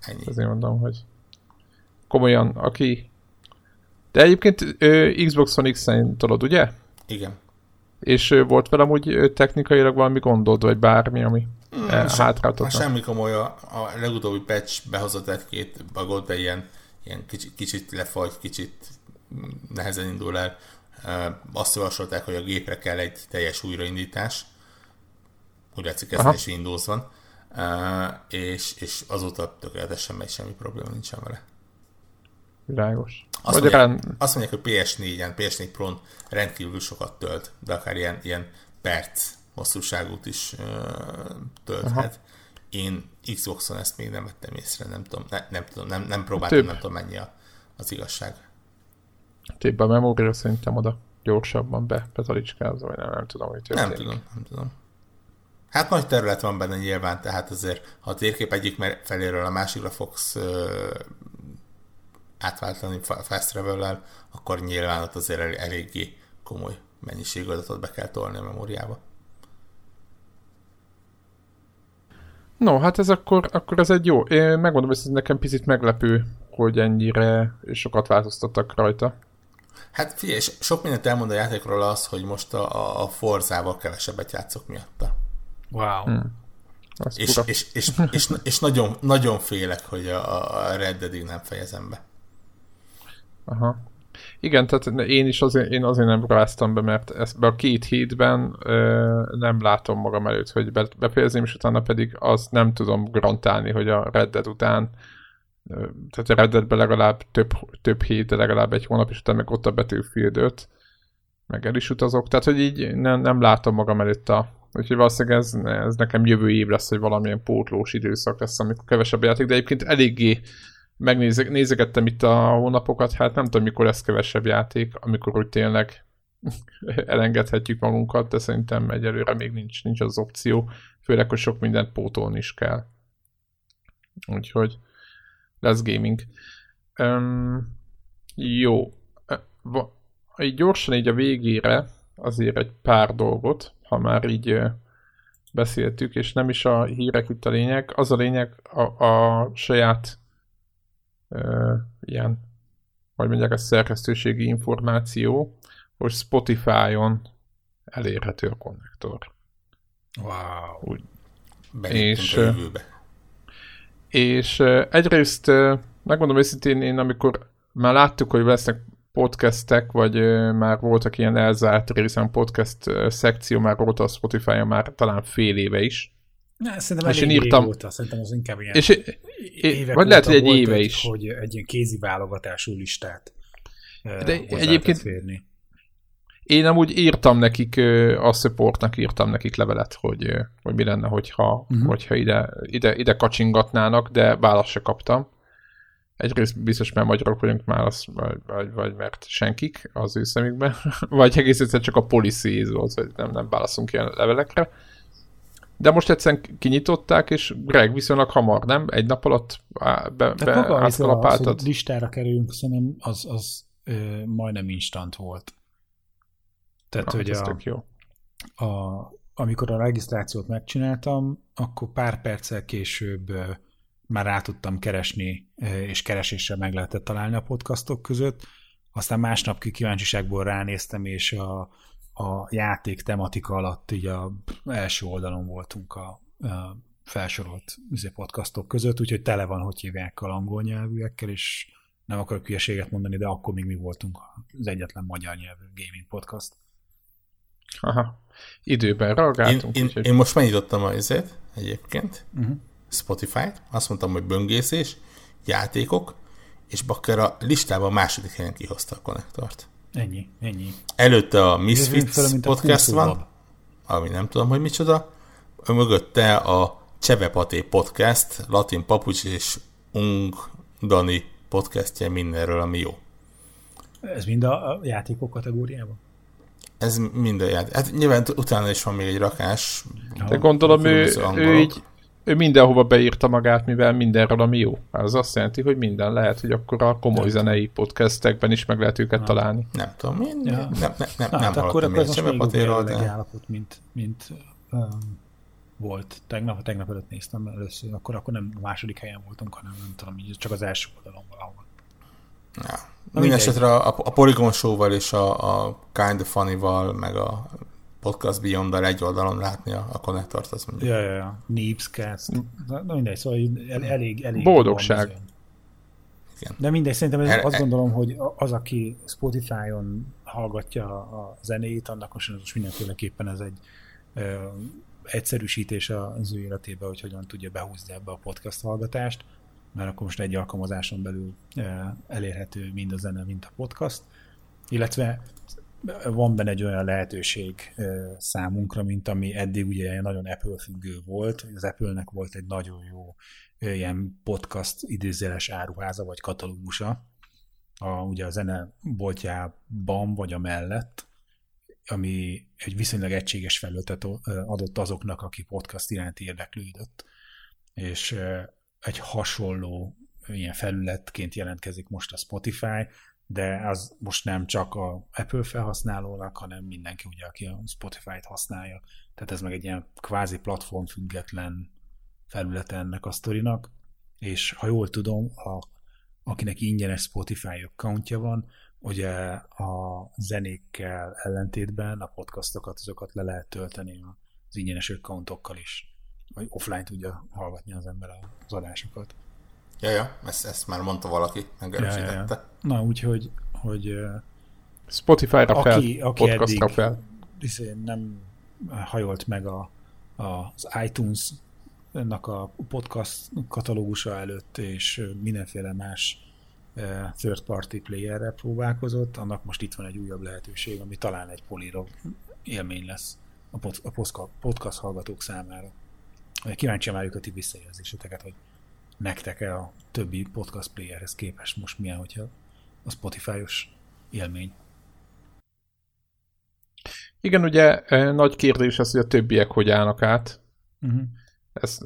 Ennyi. Azért mondom, hogy komolyan, aki... De egyébként Xbox One X-en tudod, ugye? Igen. És volt velem úgy technikailag valami gondod, vagy bármi, ami hmm, hátráltatott? Semmi komoly, a, a legutóbbi patch behozott egy-két bugot, de ilyen, ilyen kicsit, kicsit lefagy, kicsit nehezen indul el. Azt javasolták, hogy a gépre kell egy teljes újraindítás. Úgy látszik, ez is Windows van. és, és azóta tökéletesen megy, semmi probléma nincsen vele. Világos. Azt, mondják, rend... azt mondják, hogy PS4-en, PS4 Pro-n rendkívül sokat tölt, de akár ilyen, ilyen perc hosszúságút is uh, tölthet. Aha. Én Xboxon ezt még nem vettem észre, nem tudom, ne, nem, tudom nem, nem próbáltam, Több. nem tudom mennyi a, az igazság. Több a memória szerintem oda gyorsabban be, betalicskázza, vagy nem, nem tudom, hogy történik. Nem tudom, nem tudom. Hát nagy terület van benne nyilván, tehát azért, ha a térkép egyik feléről a másikra fogsz átváltani fast travel akkor nyilván ott azért el, eléggé komoly mennyiség adatot be kell tolni a memóriába. No, hát ez akkor, akkor ez egy jó. Én megmondom, hogy ez nekem picit meglepő, hogy ennyire sokat változtattak rajta. Hát figyelj, sok mindent elmond a játékról az, hogy most a, a Forzával kevesebbet játszok miatta. Wow. Hmm. És, és, és, és, és, és, nagyon, nagyon félek, hogy a, a Red Dead-ig nem fejezem be. Aha. Igen, tehát én is azért, én azért nem ráztam be, mert ezt be a két hétben ö, nem látom magam előtt, hogy be, befejezném, és utána pedig azt nem tudom garantálni, hogy a Red után ö, tehát a Red legalább több, több hét, de legalább egy hónap, és utána meg ott a Battlefield 5, meg el is utazok, tehát hogy így nem, nem látom magam előtt a Úgyhogy valószínűleg ez, ez nekem jövő év lesz, hogy valamilyen pótlós időszak lesz, amikor kevesebb játék, de egyébként eléggé megnézegettem itt a hónapokat, hát nem tudom, mikor lesz kevesebb játék, amikor úgy tényleg elengedhetjük magunkat, de szerintem egyelőre még nincs, nincs az opció, főleg, hogy sok mindent pótolni is kell. Úgyhogy lesz gaming. Um, jó. így gyorsan így a végére azért egy pár dolgot, ha már így beszéltük, és nem is a hírek itt a lényeg, az a lényeg a, a saját ilyen, hogy mondják, a szerkesztőségi információ, hogy Spotify-on elérhető a konnektor. Wow. Úgy. És, a jövőbe. És egyrészt, megmondom őszintén, én amikor már láttuk, hogy lesznek podcastek, vagy már voltak ilyen elzárt részen podcast szekció, már volt a Spotify-on már talán fél éve is. Na, szerintem és én írtam, óta, szerintem az inkább ilyen és évek vagy lehet, hogy egy éve egy, is. Hogy egy ilyen kézi válogatású listát De egyébként férni. Én amúgy írtam nekik, a supportnak írtam nekik levelet, hogy, hogy mi lenne, hogyha, uh-huh. hogyha ide, ide, ide kacsingatnának, de választ se kaptam. Egyrészt biztos, mert magyarok vagyunk már, az, vagy, vagy, vagy mert senkik az ő szemükben, vagy egész egyszerűen csak a policy volt, hogy nem, nem válaszunk ilyen levelekre. De most egyszerűen kinyitották, és Greg viszonylag hamar, nem? Egy nap alatt be, be átkalapáltad. Az, hogy listára kerülünk, szerintem az, az ö, majdnem instant volt. Tehát, Na, hogy a, jó. A, amikor a regisztrációt megcsináltam, akkor pár perccel később már rá tudtam keresni, és kereséssel meg lehetett találni a podcastok között. Aztán másnap kíváncsiságból ránéztem, és a, a játék tematika alatt így a első oldalon voltunk a, a felsorolt izé, podcastok között, úgyhogy tele van, hogy hívják a angol nyelvűekkel, és nem akarok hülyeséget mondani, de akkor még mi voltunk az egyetlen magyar nyelvű gaming podcast. Aha. Időben reagáltunk. Én, én, én most megnyitottam a izét egyébként, uh-huh. Spotify-t, azt mondtam, hogy böngészés, játékok, és bakker a listában a második helyen kihozta a konnektort. Ennyi, ennyi. Előtte a Misfits fel, podcast a van, ami nem tudom, hogy micsoda. Mögötte a Csevepaté podcast, Latin Papucs és Ung Dani podcastje mindenről, ami jó. Ez mind a játékok kategóriában? Ez minden játék. Hát nyilván utána is van még egy rakás. De gondolom ő, ő így ő mindenhova beírta magát, mivel mindenről, ami jó. Az azt jelenti, hogy minden lehet, hogy akkor a komoly nem. zenei podcastekben is meg lehet őket nem. találni. Nem tudom, én ja. nem, nem, nem, Na, nem hát akkor, akkor ez most még de... állapot, mint, mint um, volt. Tegnap, tegnap előtt néztem először, akkor, akkor nem a második helyen voltunk, hanem nem tudom, így csak az első oldalon valahol. Ja. Minden esetre a, a Polygon Show-val és a, a Kind of Funny-val, meg a Podcast beyond egy oldalon látni a, a konnektort, azt mondjuk. Ja, ja, ja. Neepscast. Na mindegy, szóval el, elég, elég. Boldogság. Igen. De mindegy, szerintem ez, azt gondolom, hogy az, aki Spotify-on hallgatja a zenét, annak most, most mindenféleképpen ez egy ö, egyszerűsítés az ő életébe, hogy hogyan tudja behúzni ebbe a podcast hallgatást, mert akkor most egy alkalmazáson belül ö, elérhető mind a zene, mind a podcast. Illetve van benne egy olyan lehetőség számunkra, mint ami eddig ugye nagyon Apple függő volt. Az Apple-nek volt egy nagyon jó ilyen podcast idézéles áruháza vagy katalógusa, a, ugye a zene boltjában vagy a mellett, ami egy viszonylag egységes felületet adott azoknak, aki podcast iránt érdeklődött. És egy hasonló ilyen felületként jelentkezik most a Spotify, de az most nem csak a Apple felhasználónak, hanem mindenki, ugye, aki a Spotify-t használja. Tehát ez meg egy ilyen kvázi platform független felülete ennek a sztorinak, és ha jól tudom, a, akinek ingyenes Spotify accountja van, ugye a zenékkel ellentétben a podcastokat, azokat le lehet tölteni az ingyenes accountokkal is, vagy offline tudja hallgatni az ember az adásokat. Ja, ja, ezt, ezt már mondta valaki, megerősítette. Ja, ja, ja. Na, úgyhogy hogy Spotify-ra aki, fel, aki podcastra eddig fel. Izé nem hajolt meg a, a, az iTunes-nak a podcast katalógusa előtt, és mindenféle más third party playerre próbálkozott, annak most itt van egy újabb lehetőség, ami talán egy políró élmény lesz a, pod, a podcast hallgatók számára. Kíváncsi várjuk a ti visszajelzéseteket, hogy nektek-e a többi podcast playerhez képest most milyen, hogyha a Spotify-os élmény. Igen, ugye nagy kérdés az, hogy a többiek hogy állnak át. Uh-huh. Ez,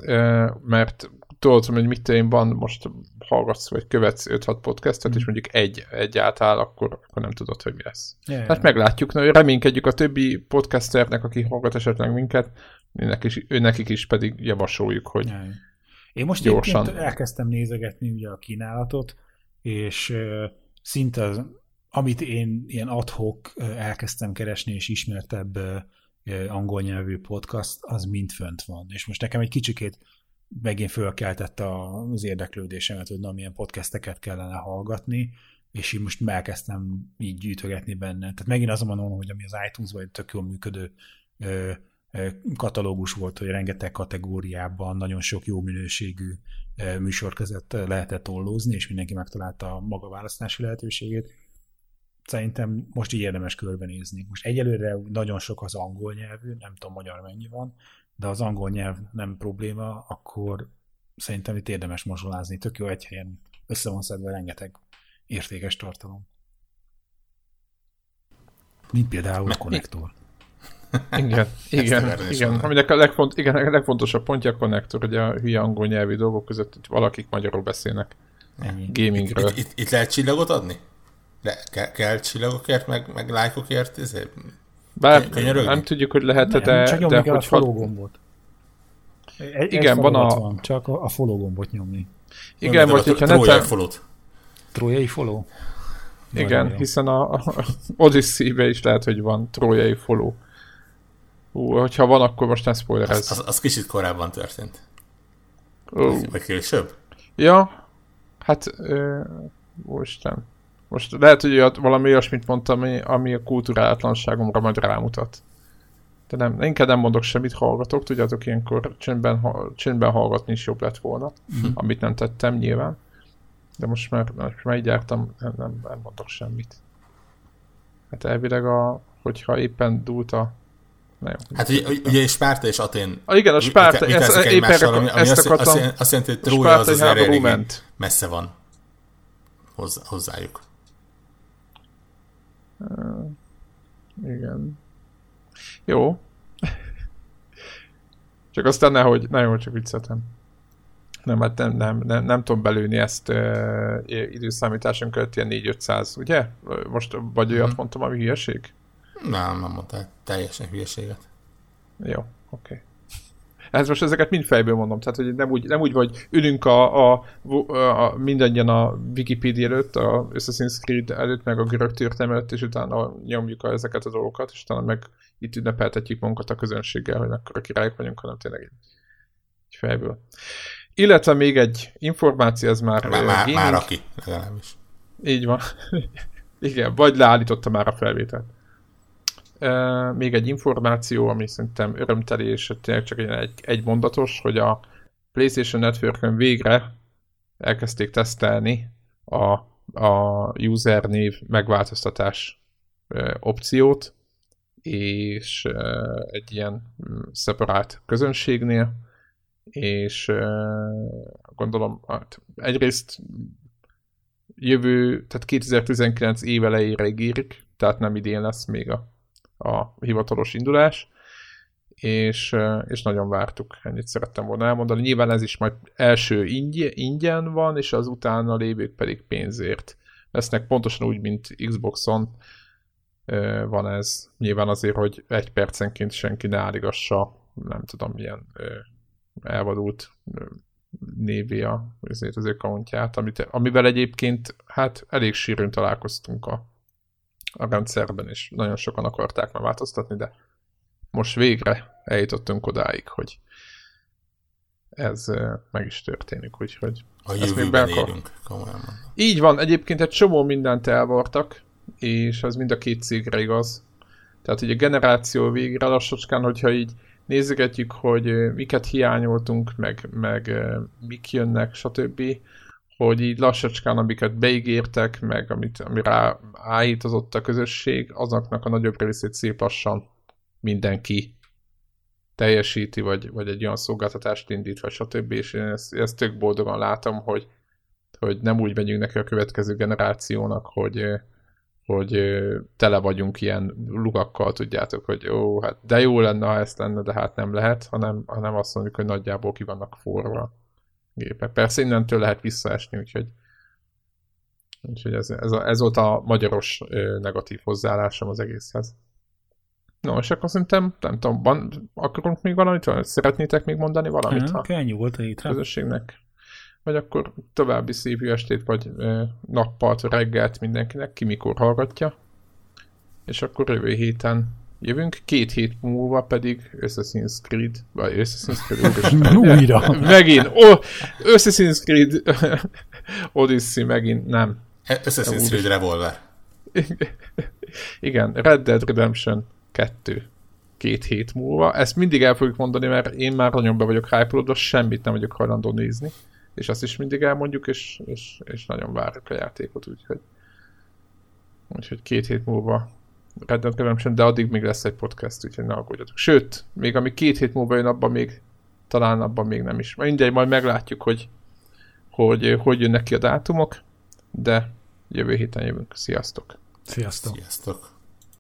mert tudod, hogy mit én van, most hallgatsz, vagy követsz 5-6 podcastet, mm. és mondjuk egy, egy átáll, akkor, akkor nem tudod, hogy mi lesz. Yeah. Hát meglátjuk, na, reménykedjük a többi podcasternek, aki hallgat esetleg minket, nekik is, nekik is pedig javasoljuk, hogy yeah. Én most gyorsan. elkezdtem nézegetni ugye a kínálatot, és szinte az, amit én ilyen adhok elkezdtem keresni, és ismertebb angol nyelvű podcast, az mind fönt van. És most nekem egy kicsikét megint fölkeltette az érdeklődésemet, hogy na, milyen podcasteket kellene hallgatni, és így most elkezdtem így gyűjtögetni benne. Tehát megint azon mondom, hogy ami az iTunes-ban egy tök jól működő katalógus volt, hogy rengeteg kategóriában nagyon sok jó minőségű műsor között lehetett ollózni, és mindenki megtalálta a maga választási lehetőségét. Szerintem most így érdemes körbenézni. Most egyelőre nagyon sok az angol nyelvű, nem tudom magyar mennyi van, de az angol nyelv nem probléma, akkor szerintem itt érdemes mozsolázni. Tök jó egy helyen össze van szedve rengeteg értékes tartalom. Mint például a konnektor. Igen, igen, igen. Aminek a, legfont, igen, a legfontosabb pontja a konnektor, hogy a hülye angol nyelvi dolgok között, hogy valakik magyarul beszélnek Ennyi. gamingről. Itt, itt, itt, lehet csillagot adni? Le, kell, kell csillagokért, meg, meg lájkokért? Ezért bár Könyörögni? nem tudjuk, hogy lehet-e, de... Csak nyomni de kell a follow gombot. Egy, igen, van a... Van, csak a, a follow gombot nyomni. Igen, vagy hogyha neten... Trójai follow Trójai follow? Igen, hiszen a, a Odyssey-be is lehet, hogy van trójai follow. Ú, hogyha van, akkor most nem spoiler ez. Az, az, az kicsit korábban történt. Ó. Vagy később? Ja, hát, ö, most nem. Most lehet, hogy olyat, valami olyasmit mondtam, ami, ami a kultúrátlanságomra majd rámutat. De nem, inkább nem mondok semmit, hallgatok, tudjátok, ilyenkor csendben, csendben hallgatni is jobb lett volna, mm-hmm. amit nem tettem nyilván. De most már, most már így jártam, nem, nem, nem mondok semmit. Hát elvileg, a, hogyha éppen dúlt a nem. Hát ugye, ugye Spárta és Atén ah, igen, a Spárta, ezt, ezt, egymással, ami, ami azt, azt, azt jelenti, hogy Trója az az messze van hozzá, hozzájuk. Uh, igen. Jó. csak aztán nehogy, na jó, csak viccetem. Nem, hát nem, nem, nem, nem tudom belőni ezt uh, időszámításon költ ilyen 4-500, ugye? Most vagy olyat hmm. mondtam, ami hülyeség? Nem, nem mondtál teljesen hülyeséget. Jó, oké. Okay. Ez most ezeket mind fejből mondom, tehát hogy nem úgy, nem úgy vagy ülünk a, a, a, a mindannyian a Wikipedia előtt, a Assassin's Creed előtt, meg a görög történelem előtt, és utána nyomjuk a, ezeket a dolgokat, és utána meg itt ünnepeltetjük magunkat a közönséggel, hogy akkor a királyok vagyunk, hanem tényleg egy, egy fejből. Illetve még egy információ, ez már... Már, már, már aki, legalábbis. Így van. Igen, vagy leállította már a felvételt még egy információ, ami szerintem örömteli, és tényleg csak egy, egy mondatos, hogy a PlayStation network végre elkezdték tesztelni a, a user név megváltoztatás opciót, és egy ilyen mm, szeparált közönségnél, és gondolom, hát egyrészt jövő, tehát 2019 év elejére ígérik, tehát nem idén lesz még a a hivatalos indulás, és, és nagyon vártuk, ennyit szerettem volna elmondani. Nyilván ez is majd első ingyen van, és az utána lévők pedig pénzért lesznek, pontosan úgy, mint Xboxon van ez. Nyilván azért, hogy egy percenként senki ne állígassa, nem tudom, milyen elvadult névi a, azért az accountját, amit, amivel egyébként hát elég sűrűn találkoztunk a a rendszerben, és nagyon sokan akarták már változtatni, de most végre eljutottunk odáig, hogy ez meg is történik, úgyhogy... A jövőben élünk, komolyan Így van, egyébként egy csomó mindent elvartak, és ez mind a két cégre igaz. Tehát ugye a generáció végre lassacskán, hogyha így nézegetjük, hogy miket hiányoltunk, meg, meg mik jönnek, stb hogy így lassacskán, amiket beígértek, meg amit, amire állítozott a közösség, azoknak a nagyobb részét szép lassan mindenki teljesíti, vagy, vagy egy olyan szolgáltatást indít, vagy stb. És én ezt, ezt tök boldogan látom, hogy, hogy nem úgy megyünk neki a következő generációnak, hogy, hogy tele vagyunk ilyen lugakkal, tudjátok, hogy ó, hát de jó lenne, ha ezt lenne, de hát nem lehet, hanem, hanem azt mondjuk, hogy nagyjából ki vannak forva gépe. Persze innentől lehet visszaesni, úgyhogy Úgyhogy ez, ez, a, ez volt a magyaros negatív hozzáállásom az egészhez. No, és akkor szerintem, nem tudom, van, akarunk még valamit? Szeretnétek még mondani valamit? Ha, ennyi volt a hétre. Közösségnek. Vagy akkor további szép estét, vagy ö, nappalt, reggelt mindenkinek, ki mikor hallgatja. És akkor jövő héten jövünk, két hét múlva pedig Assassin's Creed, vagy Assassin's Creed, újra. megint, oh, Assassin's Creed Odyssey megint, nem, Assassin's Creed Revolver. Igen, Red Dead Redemption 2 két hét múlva. Ezt mindig el fogjuk mondani, mert én már nagyon be vagyok hype semmit nem vagyok hajlandó nézni. És azt is mindig elmondjuk, és, és, és nagyon várjuk a játékot, úgyhogy úgyhogy két hét múlva Red Dead Redemption, de addig még lesz egy podcast, úgyhogy ne aggódjatok. Sőt, még ami két hét múlva jön, abban még talán abban még nem is. Mindegy, majd meglátjuk, hogy hogy, hogy jönnek ki a dátumok, de jövő héten jövünk. Sziasztok! Sziasztok! Sziasztok!